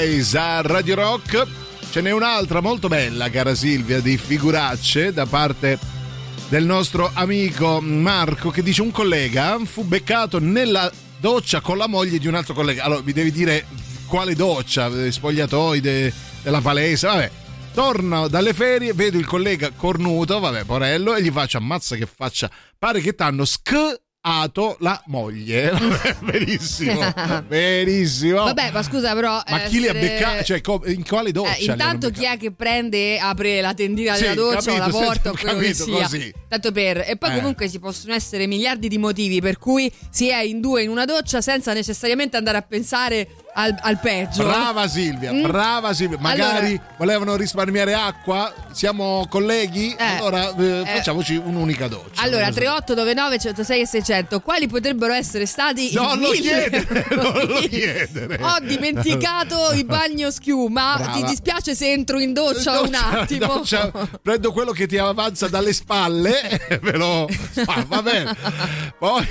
Waterboys a Radio Rock. Ce n'è un'altra molto bella, cara Silvia, di figuracce da parte del nostro amico Marco che dice un collega fu beccato nella doccia con la moglie di un altro collega. Allora, mi devi dire quale doccia, eh, spogliatoi de- della palestra, vabbè. Torno dalle ferie, vedo il collega cornuto, vabbè, porello, e gli faccio ammazza che faccia. Pare che t'hanno scato la moglie. Benissimo. Benissimo. Vabbè, ma scusa, però. Ma chi li ha beccati? Cioè, in quale doccia? Eh, intanto chi è che prende e apre la tendina Sì, della doccia o la capito, porta o quello che capito, sia. così. Tanto per. E poi Eh. comunque ci possono essere miliardi di motivi per cui si è in due in una doccia senza necessariamente andare a pensare al, al peggio. Brava Silvia, Mm? brava Silvia. Magari Allora- volevano risparmiare acqua? Siamo colleghi? Eh, allora eh, eh. facciamoci un'unica doccia. Allora, Cosa- 3899 106 e 600, quali potrebbero essere stati Non i lo mille chiedere, non lo chiedere. Ho dimenticato il bagno schiuma. Brava. Ti dispiace se entro in doccia un Doccia- attimo? doccia, prendo quello che ti avanza dalle spalle e ve lo fa, va bene. Poi,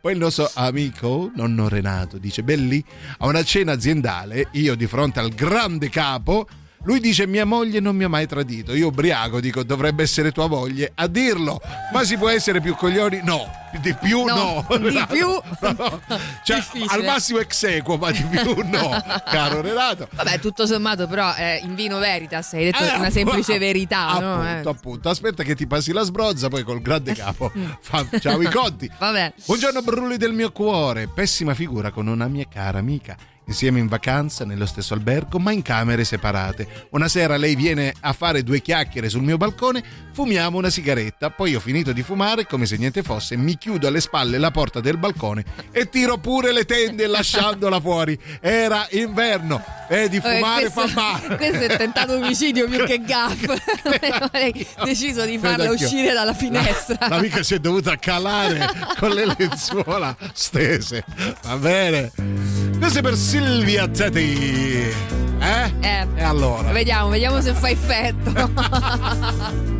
poi il nostro amico, nonno Renato, dice: Belli, a una cena aziendale, io di fronte al grande capo. Lui dice mia moglie non mi ha mai tradito. Io ubriaco dico dovrebbe essere tua moglie a dirlo. Ma si può essere più coglioni? No. Di più no. No, di più. No. Cioè, Difficile. al massimo ex equo, ma di più no, caro Renato. Vabbè, tutto sommato, però, eh, in vino veritas, hai detto Eh, una semplice verità, no? Appunto, Eh. appunto. Aspetta che ti passi la sbrozza, poi col grande capo. Facciamo i conti. Vabbè. Buongiorno brulli del mio cuore. Pessima figura con una mia cara amica. Insieme in vacanza, nello stesso albergo, ma in camere separate. Una sera lei viene a fare due chiacchiere sul mio balcone, fumiamo una sigaretta, poi ho finito di fumare, come se niente fosse, mi chiudo alle spalle la porta del balcone e tiro pure le tende lasciandola fuori. Era inverno e di Eh, fumare questo, fa male. questo è tentato omicidio più che gaff. Hai deciso di farla uscire dalla finestra. La- L'amica si è dovuta calare con le lenzuola stese. Va bene. Questo è Silvia Zeti. Eh? Eh, E allora? Vediamo, vediamo se fa effetto.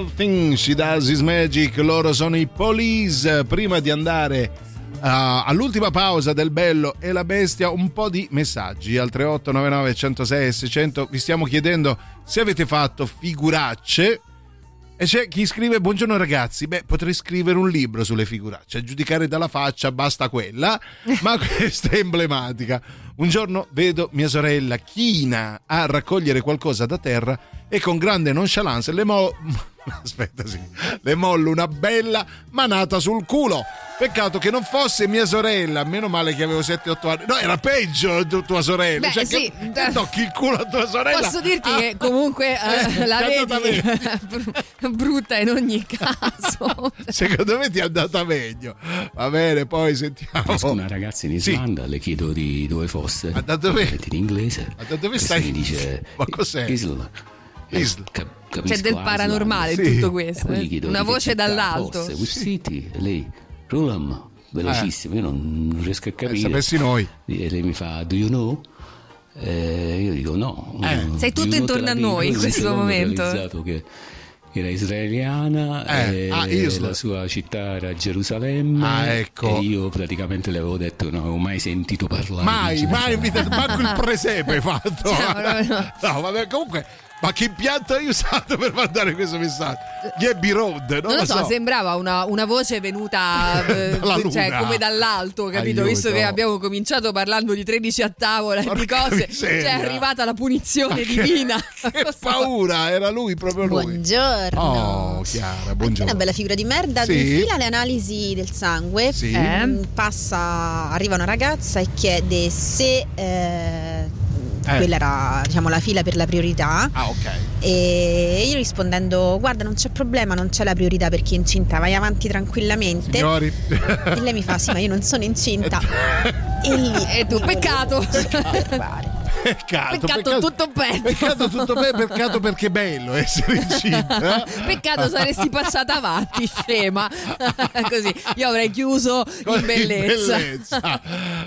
Every Little Thing She Does Is Magic, loro sono i Police. Prima di andare uh, all'ultima pausa del Bello e la Bestia, un po' di messaggi al 3899 106 600. Vi stiamo chiedendo se avete fatto figuracce. E c'è chi scrive: Buongiorno ragazzi. Beh, potrei scrivere un libro sulle figuracce. A giudicare dalla faccia basta quella, ma questa è emblematica. Un giorno vedo mia sorella china a raccogliere qualcosa da terra e con grande nonchalance le mo. Aspetta, sì. Le mollo una bella manata sul culo. Peccato che non fosse mia sorella, meno male che avevo 7-8 anni. No, era peggio tu- tua sorella. Beh, cioè, sì. che, che tocchi il culo a tua sorella. Posso dirti che comunque eh, Eh, la ti è andata vedi br- brutta in ogni caso. Secondo me ti è andata meglio. Va bene, poi sentiamo. Una ragazza in Sì. Islanda, le chiedo di dove fosse. Ma da dove? In inglese. Ma da dove Questa stai? Mi dice Ma cos'è? Isla. Isla. Cap- C'è capisco del Island. paranormale in Sì. tutto questo. E poi gli eh. chiedo Una voce dall'alto. fosse, Which city? Lei, Rulam, velocissimo, io non, non riesco a capire. Eh, sapessi noi. E lei mi fa, do you know? Eh, io dico no. Eh. Mm, Sei tutto you know intorno a noi in questo ho momento. realizzato che era israeliana Eh, e ah, la sua città era Gerusalemme Ah, ecco. e io praticamente le avevo detto non avevo mai sentito parlare Mai, mai invitato, manco il presepe hai fatto. Cioè, No, vabbè, comunque, ma che impianto hai usato per mandare questo messaggio? Gli Abbey Road, non, Non lo so, sembrava una, una voce venuta eh, cioè, come dall'alto, capito? Aiuto. Visto che abbiamo cominciato parlando di 13 a tavola e di cose, miseria. cioè è arrivata la punizione Ma che- divina. Che paura, era lui, proprio lui. Buongiorno. Oh, Chiara, buongiorno. Una bella figura di merda, Sì. defila le analisi del sangue, Sì. Mm, passa, arriva una ragazza e chiede se eh, Eh. quella era diciamo, la fila per la priorità Ah, ok. e io rispondendo guarda non c'è problema, non c'è la priorità per chi è incinta, vai avanti tranquillamente Signori. e lei mi fa sì ma io non sono incinta e lì E tu, peccato. Peccato, Peccato tutto bene. Peccato tutto bene, peccato perché è bello essere incinta. Peccato saresti passata avanti, scema. Così io avrei chiuso in bellezza. bellezza.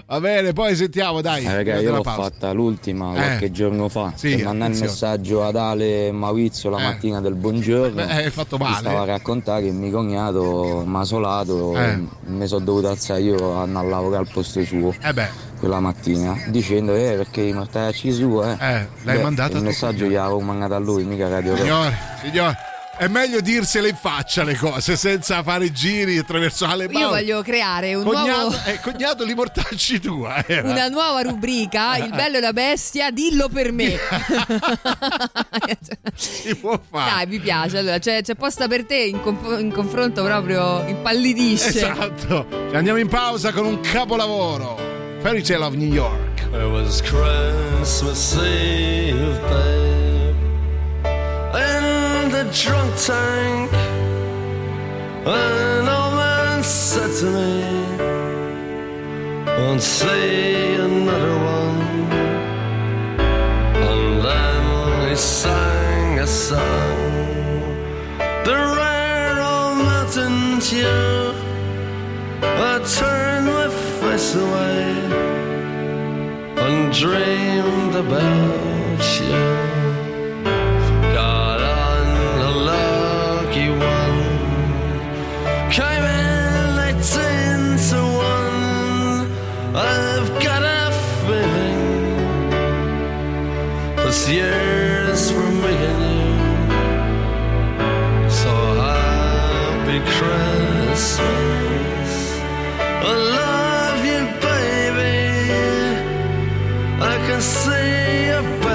Va bene, poi sentiamo, dai. Eh, raga, io l'ho pausa. fatta l'ultima Eh. qualche giorno fa Sì, per mandare il messaggio ad Ale Maurizio la Eh. mattina del buongiorno. Beh, hai fatto Mi male. stava a raccontare che mio cognato mi ha solato Eh. e mi sono dovuto alzare io a andare a lavorare al posto suo Eh beh, quella mattina dicendo eh perché i mortacci su eh. Eh, l'hai Beh, mandata il messaggio gli avevo mandato a lui mica Radio signore, signore, è meglio dirsele in faccia le cose senza fare giri attraverso le Io voglio creare un cognato, nuovo. eh, cognato li mortacci tua. Era. Una nuova rubrica, Il bello e la bestia, dillo per me. si può fare. Dai, mi piace. Allora, c'è, c'è posta per te in, conf- in confronto proprio impallidisce. Esatto. Andiamo in pausa con un capolavoro. Fairy Tale of New York. It was Christmas Eve, babe, in the drunk tank. An old man said to me, Won't see another one. And then he sang a song, the rare old mountain tune. I turned face away and dreamed about you. Got on a lucky one, came in eighteen to one. I've got a feeling this year's for me and you. So happy Christmas.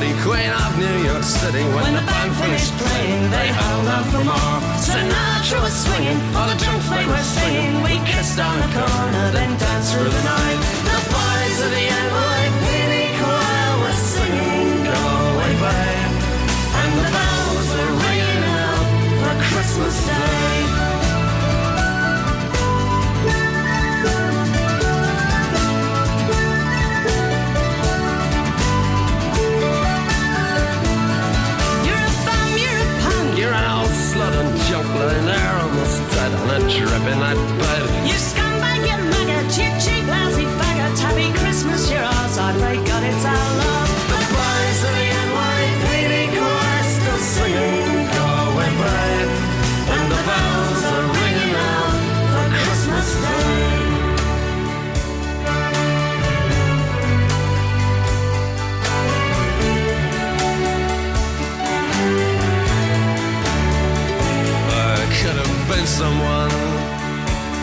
pretty queen of New York City when, When the band finished playing. They held out for more. Sinatra was swinging, all the drunks they were singing. We kissed on the corner, then danced through the night. The boys of the NYPD that. You scumbag, you maggot, you cheap, lousy faggot. Happy Christmas, you're ours. I pray God it's our love. The boys of the NYPD choir still singing. And the bells are ringing out for Christmas Day. someone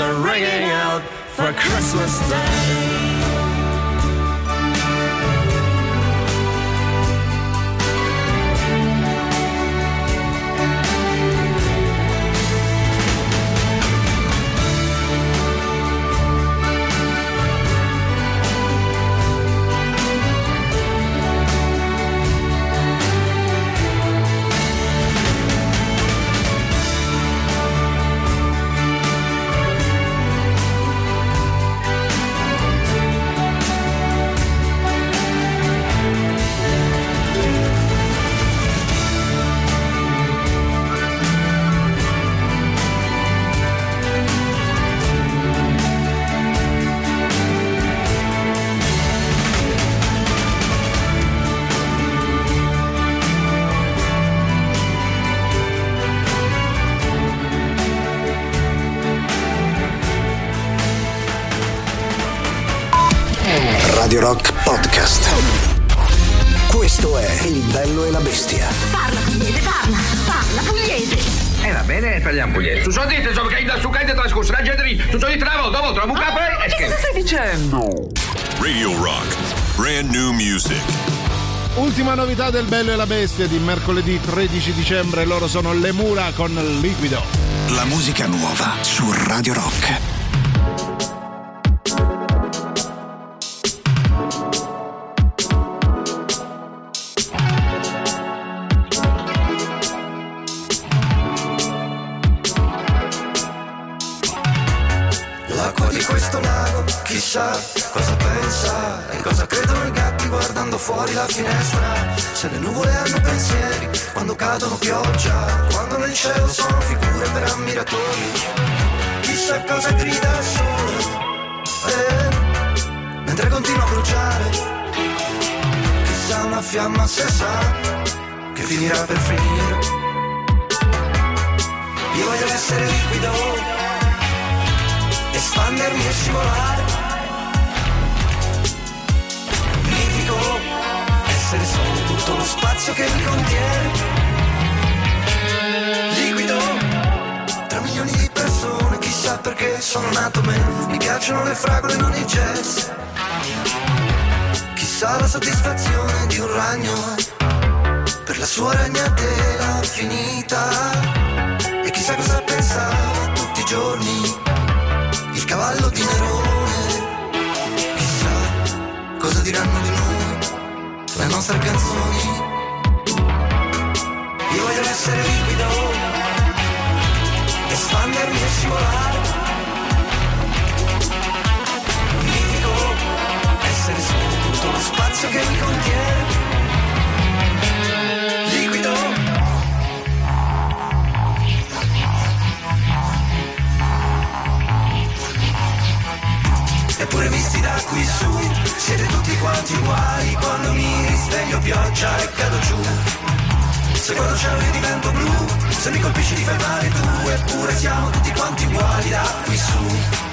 are ringing out for Christmas Day. Podcast. Questo è Il bello e la bestia. Parla pugliese, parla, parla pugliese. E va bene, parliamo pugliese. Tu so dite, insomma, che da su che trascorso la gente lì. Tu so una volta, volta, la mucca poi e Che cosa stai dicendo? Radio Rock. Brand new music. Ultima novità del Bello e la Bestia di mercoledì 13 dicembre, loro sono Le Mura con Liquido. La musica nuova su Radio Rock. Cadono pioggia, quando nel cielo sono figure per ammiratori. Chissà cosa grida il sole, eh, mentre continua a bruciare. Chissà una fiamma se sa che finirà per finire. Io voglio essere liquido espandermi e scivolare. Mitico, essere solo tutto lo spazio che mi contiene. Perché sono nato me. Mi piacciono le fragole, non il jazz. Chissà la soddisfazione di un ragno per la sua ragnatela finita. E chissà cosa pensava tutti i giorni il cavallo di Nerone. Chissà cosa diranno di noi le nostre canzoni. Io voglio essere liquido, espandermi e scivolare. Spazio che mi contiene. Liquido. Eppure visti da qui su Siete tutti quanti uguali. Quando mi risveglio pioggia e cado giù. Se guardo cielo io divento blu. Se mi colpisci ti fai male tu. Eppure siamo tutti quanti uguali da qui su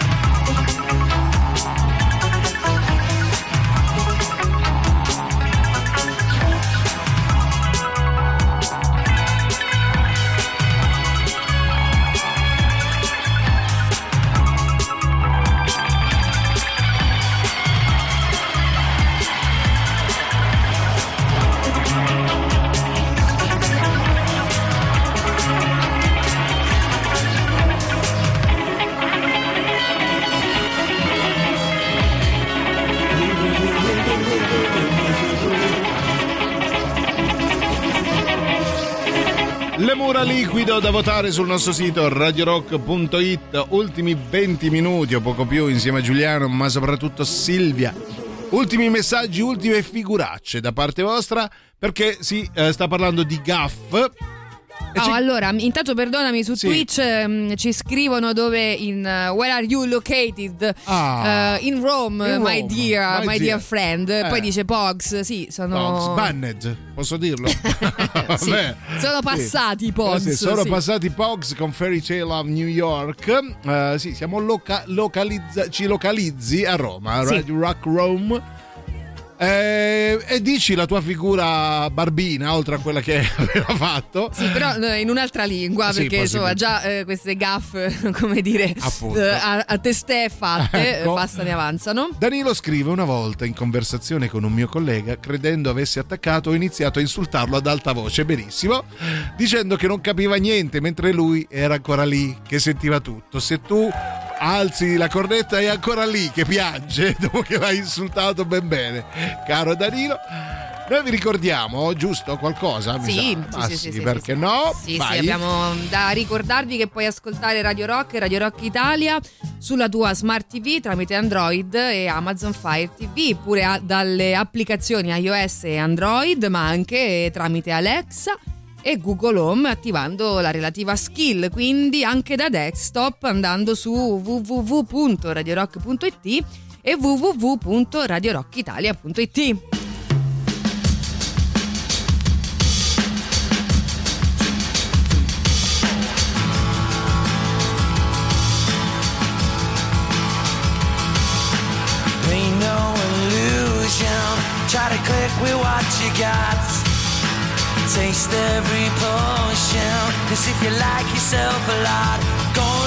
liquido da votare sul nostro sito radiorock.it. Ultimi 20 minuti o poco più insieme a Giuliano, ma soprattutto Silvia. Ultimi messaggi, ultime figuracce da parte vostra perché si eh, sta parlando di gaff Oh, c'è- allora, intanto perdonami, su Sì. Twitch ehm, ci scrivono dove in uh, Where are you located? Ah. Uh, in Rome, In my Rome, dear, my my, dear. dear friend. Eh. Poi dice Pogs, sì, sono Pogs, banned, posso dirlo? Sì, sono passati i Pogs, Eh sì, sono sì. passati Pogs con Fairy Tale of New York. Eh, sì, siamo loca- localizza- ci localizzi a Roma, Sì. Rock Rome. Eh, e dici la tua figura barbina, oltre a quella che aveva fatto. Sì, però eh, in un'altra lingua, Sì, perché insomma già eh, queste gaffe, come dire, eh, a, a testè fatte, Ecco. eh, bastano e avanzano. Danilo scrive una volta in conversazione con un mio collega, credendo avesse attaccato, ho iniziato a insultarlo ad alta voce, benissimo, dicendo che non capiva niente, mentre lui era ancora lì, che sentiva tutto. Se tu alzi la cornetta è ancora lì, che piange, dopo che l'hai insultato ben bene, caro Danilo. Noi vi ricordiamo, giusto, qualcosa? Sì, sì, Ah, sì, sì, sì, perché sì. no? Sì, sì, Vai. abbiamo da ricordarvi che puoi ascoltare Radio Rock e Radio Rock Italia sulla tua Smart TV tramite Android e Amazon Fire TV, pure dalle applicazioni iOS e Android, ma anche tramite Alexa e Google Home attivando la relativa skill, quindi anche da desktop andando su www.radiorock.it e www.radiorockitalia.it. Try to click with what you got. Taste every potion. Cause if you like yourself a lot, go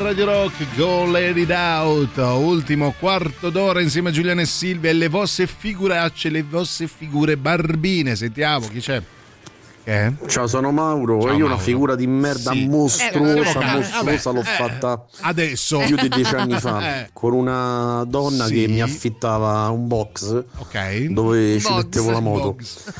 Radio Rock, Go Let It Out. Ultimo quarto d'ora insieme a Giuliana e Silvia e le vostre figuracce, le vostre figure barbine. Sentiamo chi c'è. È? Ciao, sono Mauro. Ciao, Io una Mauro. figura di merda Sì. mostruosa, Eh, vabbè, mostruosa l'ho eh, fatta adesso. più di dieci anni fa Eh. con una donna Sì. che mi affittava un box Ok. dove ci Box. mettevo la moto.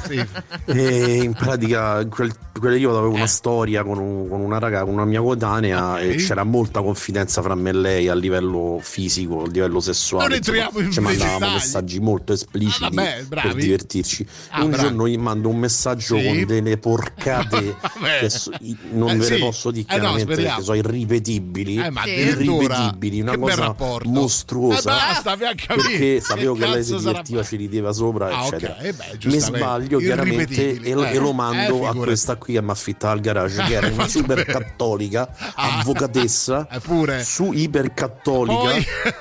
Sì. E in pratica quel, quel periodo avevo una storia con, un- con una raga, con una mia coetanea Eh. Ok. e c'era molta confidenza fra me e lei a livello fisico, a livello sessuale. Non entriamo in ci mandavamo messaggi molto espliciti Ah, vabbè, per divertirci. Ah, un bravi. giorno gli mando un messaggio con delle porcate Vabbè. che so- non Eh, ve le sì. posso dire Eh, no, chiaramente sono irripetibili. Eh, ma addirittura. irripetibili, una Che cosa mostruosa. Eh, basta, perché sapevo che, lei si sarà divertiva, ci rideva sopra, Ah, eccetera. Eh beh, Mi sbaglio chiaramente e lo, Eh, e lo eh, mando a questa qui che mi affitta al garage, che era una super cattolica, Ah. avvocatessa, Eh, pure. su ipercattolica,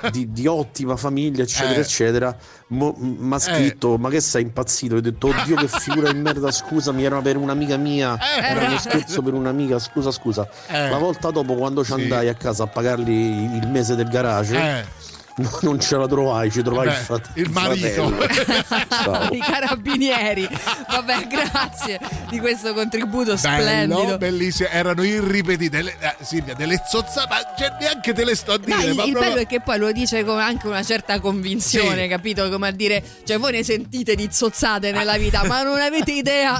Poi- di, di ottima famiglia, eccetera, Eh. eccetera. Mi ha scritto: Ma che sei impazzito? Ho detto: Oddio, che figura di merda, scusami, era per un'amica mia, Eh. era uno scherzo per un'amica. Scusa, scusa. Eh. La volta dopo, quando ci Sì. andai a casa a pagargli il mese del garage, Eh. No, non ce la trovai, ci trovai Beh, il, frat- il marito. I carabinieri. Vabbè, grazie di questo contributo Bello, splendido. bellissimo. Erano irripetite. Delle- eh, Silvia, delle zozzate, ma cioè, neanche te le sto a No, dire. il, ma il proprio- bello è che poi lo dice con anche una certa convinzione, Sì. capito? Come a dire, cioè voi ne sentite di zozzate nella vita, ma non avete idea.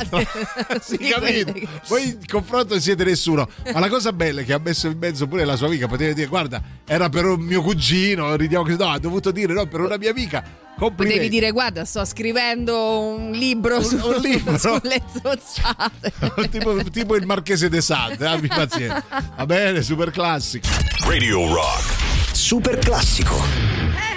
Sì, di capito? che- Voi in confronto non siete nessuno. Ma la cosa bella è che ha messo in mezzo pure la sua amica. Poteva dire, guarda, era per un mio cugino. Ridiamo che no, ha dovuto dire no, per una mia amica. Complimenti. Potevi dire, guarda, sto scrivendo un libro, su- un libro? sulle zozzate. tipo, tipo il marchese de Sade, abbi pazienza. Va bene, super classico. Radio Rock. Super classico.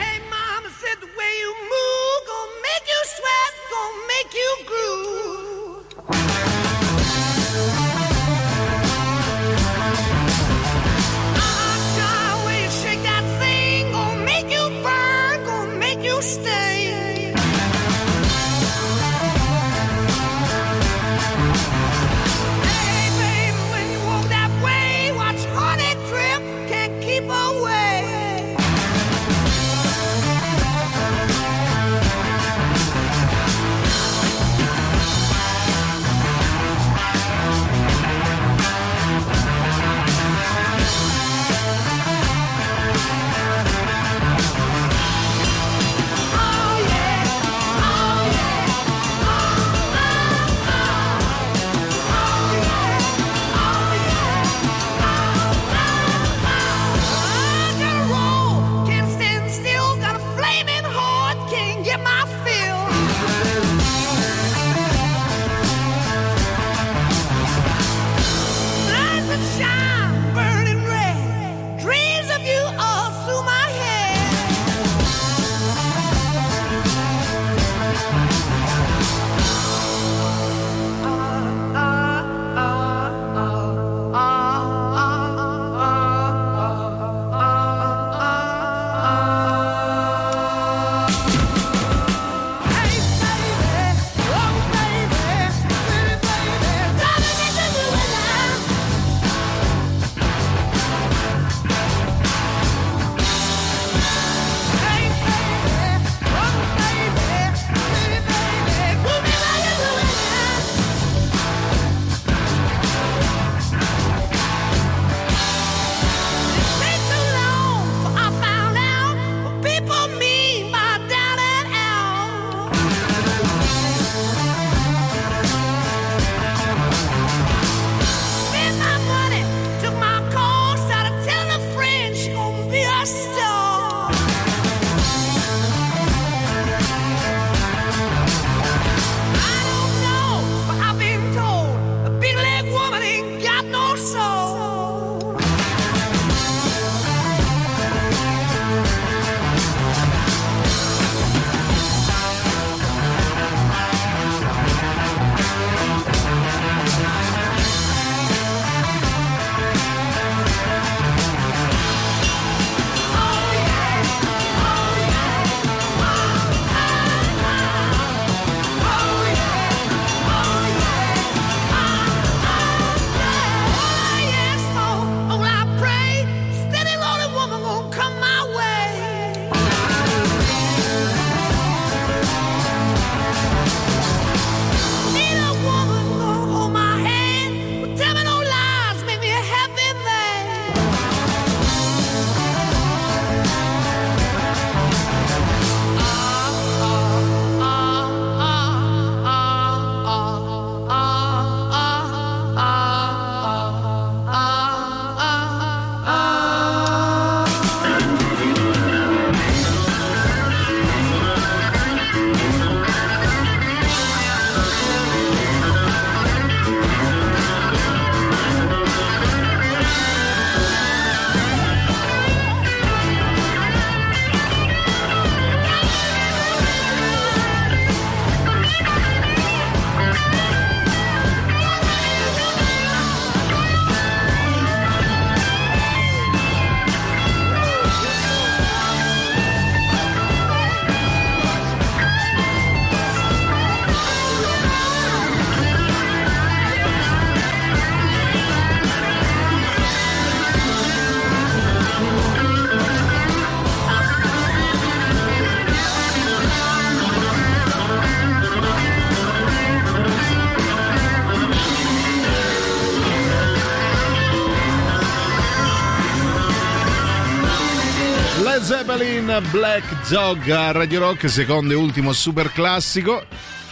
Black Dog a Radio Rock, secondo e ultimo super classico.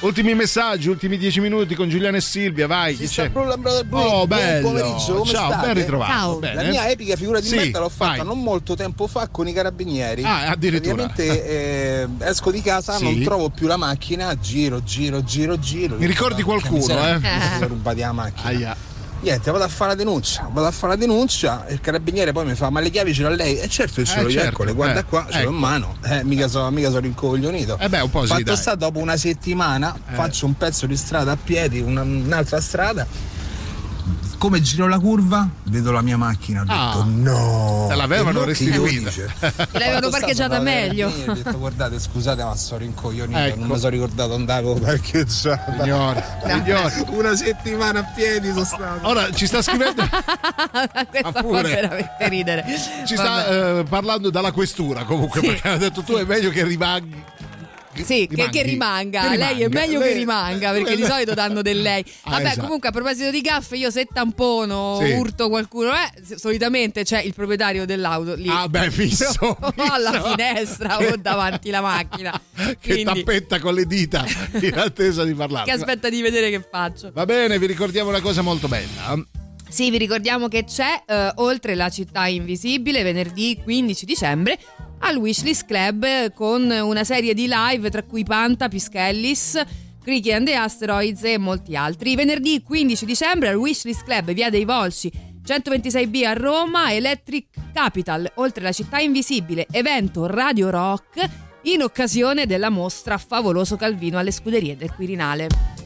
Ultimi messaggi, ultimi dieci minuti con Giuliano e Silvia, vai. Chi c'è? Brulla, brother, Brulla. Oh, Buon bello. pomeriggio, come Ciao, state? ben ritrovato. Bene. La mia epica figura di Sì, merda l'ho fatta vai. non molto tempo fa con i carabinieri. Ah, addirittura. Praticamente eh, esco di casa, Sì. non trovo più la macchina, giro, giro, giro, giro. Mi ricordi qualcuno, eh? Mi sono rubati la macchina. Aia. Niente, vado a fare la denuncia, vado a fare la denuncia e il carabiniere poi mi fa: Ma le chiavi ce l'ha lei? E certo ce Eh, l'ho io, certo, eccole, guarda eh, qua, ce l'ho ecco. in mano. Eh, mica sono mica sono rincoglionito. Eh beh, un po' sì, Fatto dai. sta dopo una settimana, Eh. faccio un pezzo di strada a piedi, una- un'altra strada. Come giro la curva, vedo la mia macchina. Ho detto Ah. no. Te l'avevano restituita. L'avevano parcheggiata meglio. Ho detto guardate scusate ma sono rincoglionito, Ecco. non mi sono ricordato andavo parcheggiata. Signore, signore. Una settimana a piedi sono stato. Ora ci sta scrivendo, Questa fa veramente ridere. ci Vabbè. sta eh, parlando dalla questura comunque, perché ha detto tu è meglio che rimanghi. Sì, che, che rimanga. Che Lei è rimanga. meglio Lei- che rimanga perché di solito danno del lei. Ah, Vabbè, esatto. comunque a proposito di gaffe, io se tampono, Sì. urto qualcuno, eh, solitamente c'è il proprietario dell'auto lì. Ah, beh, fisso, o alla fisso. finestra o davanti la macchina. Che Quindi, tappetta con le dita in attesa di parlare. che aspetta di vedere che faccio. Va bene, vi ricordiamo una cosa molto bella. Sì, vi ricordiamo che c'è eh, oltre la città invisibile venerdì 15 dicembre al Wishlist Club con una serie di live tra cui Panta, Pischellis, Cricky and the Asteroids e molti altri. Venerdì 15 dicembre al Wishlist Club, via dei Volsci. 126B a Roma, Electric Capital, oltre la città invisibile, evento Radio Rock in occasione della mostra Favoloso Calvino alle scuderie del Quirinale.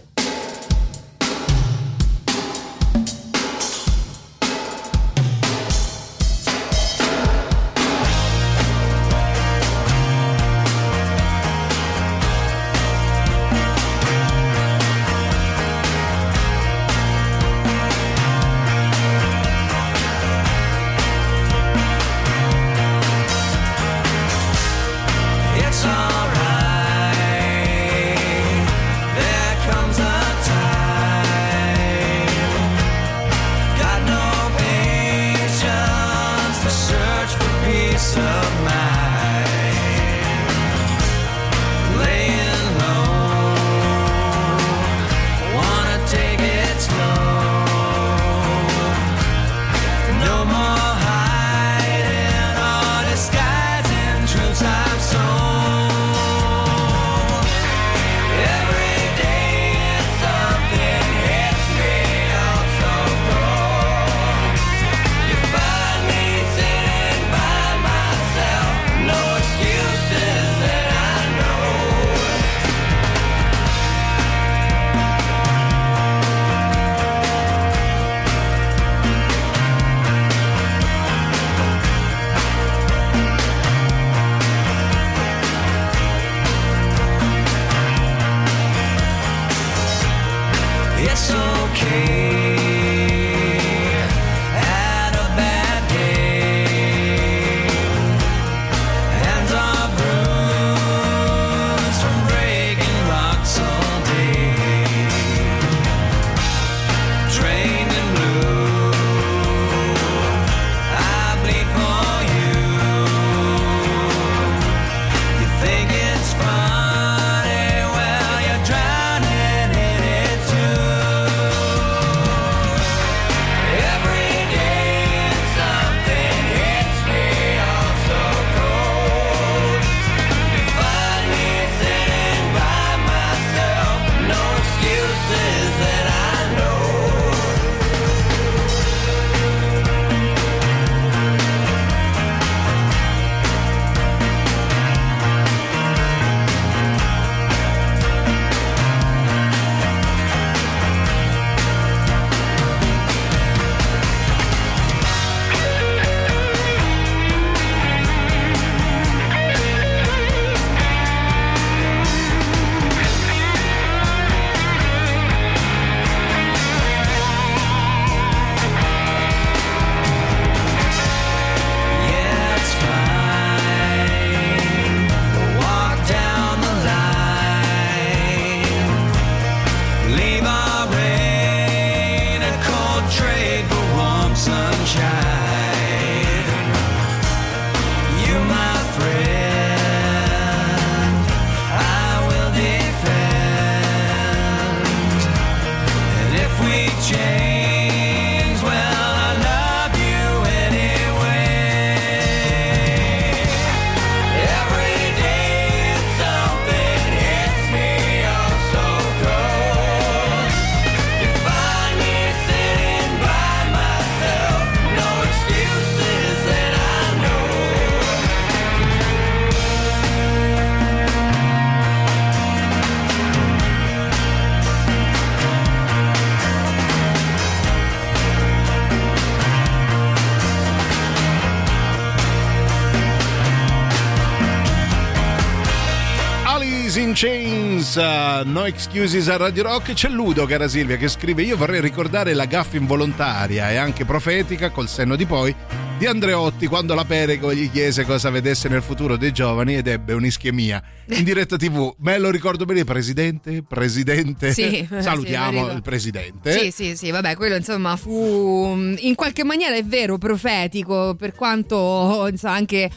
No Excuses a Radio Rock. C'è Ludo, cara Silvia, che scrive: Io vorrei ricordare la gaffa involontaria e anche profetica, col senno di poi, di Andreotti quando la Perego gli chiese cosa vedesse nel futuro dei giovani ed ebbe un'ischemia. In diretta TV, me lo ricordo bene, presidente, presidente. Sì, Salutiamo sì, il presidente. Sì, sì, sì, vabbè, quello insomma fu mm, in qualche maniera è vero profetico, per quanto insomma, anche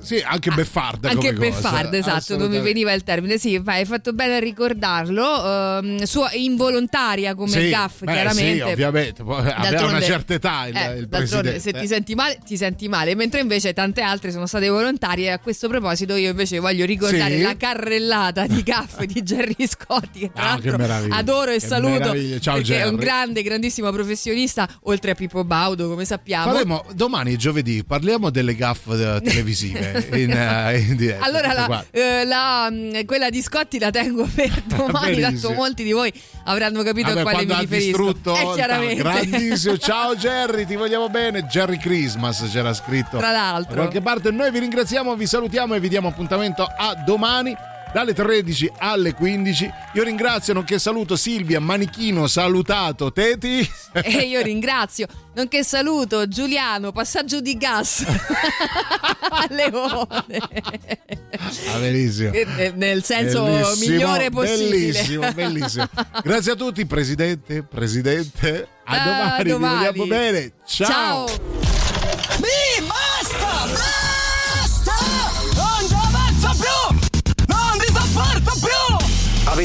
Sì, anche beffarda anche come cosa. beffarda, esatto, non mi veniva il termine. Sì, vai, hai fatto bene a ricordarlo. ehm, sua involontaria come Sì, gaff, beh, chiaramente. Sì, ovviamente. Aveva una certa età il, eh, il presidente. se ti senti male, ti senti male, mentre invece tante altre sono state volontarie. E a questo proposito, io invece voglio ricordare Sì? la carrellata di gaff di Jerry Scotti, che tra Ah, che l'altro meraviglia. adoro e Che saluto meraviglia. Ciao, perché è un grande, grandissimo professionista, oltre a Pippo Baudo, come sappiamo. Faremo domani, giovedì, parliamo delle gaff eh, televisive in, eh, in diretta. Allora, la, eh, la, mm, quella di Scotti la tengo per domani, tanto molti di voi avranno capito Vabbè, a quale mi riferisco. distrutto Eh, chiaramente. grandissimo ciao Jerry ti vogliamo bene Jerry Christmas c'era scritto Tra l'altro. da qualche parte noi vi ringraziamo vi salutiamo e vi diamo appuntamento a domani dalle 13 alle 15 io ringrazio nonché saluto Silvia Manichino salutato Teti E io ringrazio, nonché saluto Giuliano, passaggio di gas a Leone. ah, benissimo Eh, eh, Nel senso Bellissimo, migliore possibile. Bellissimo, bellissimo. Grazie a tutti, Presidente, Presidente. A A domani, vi domani. bene. Ciao. Mi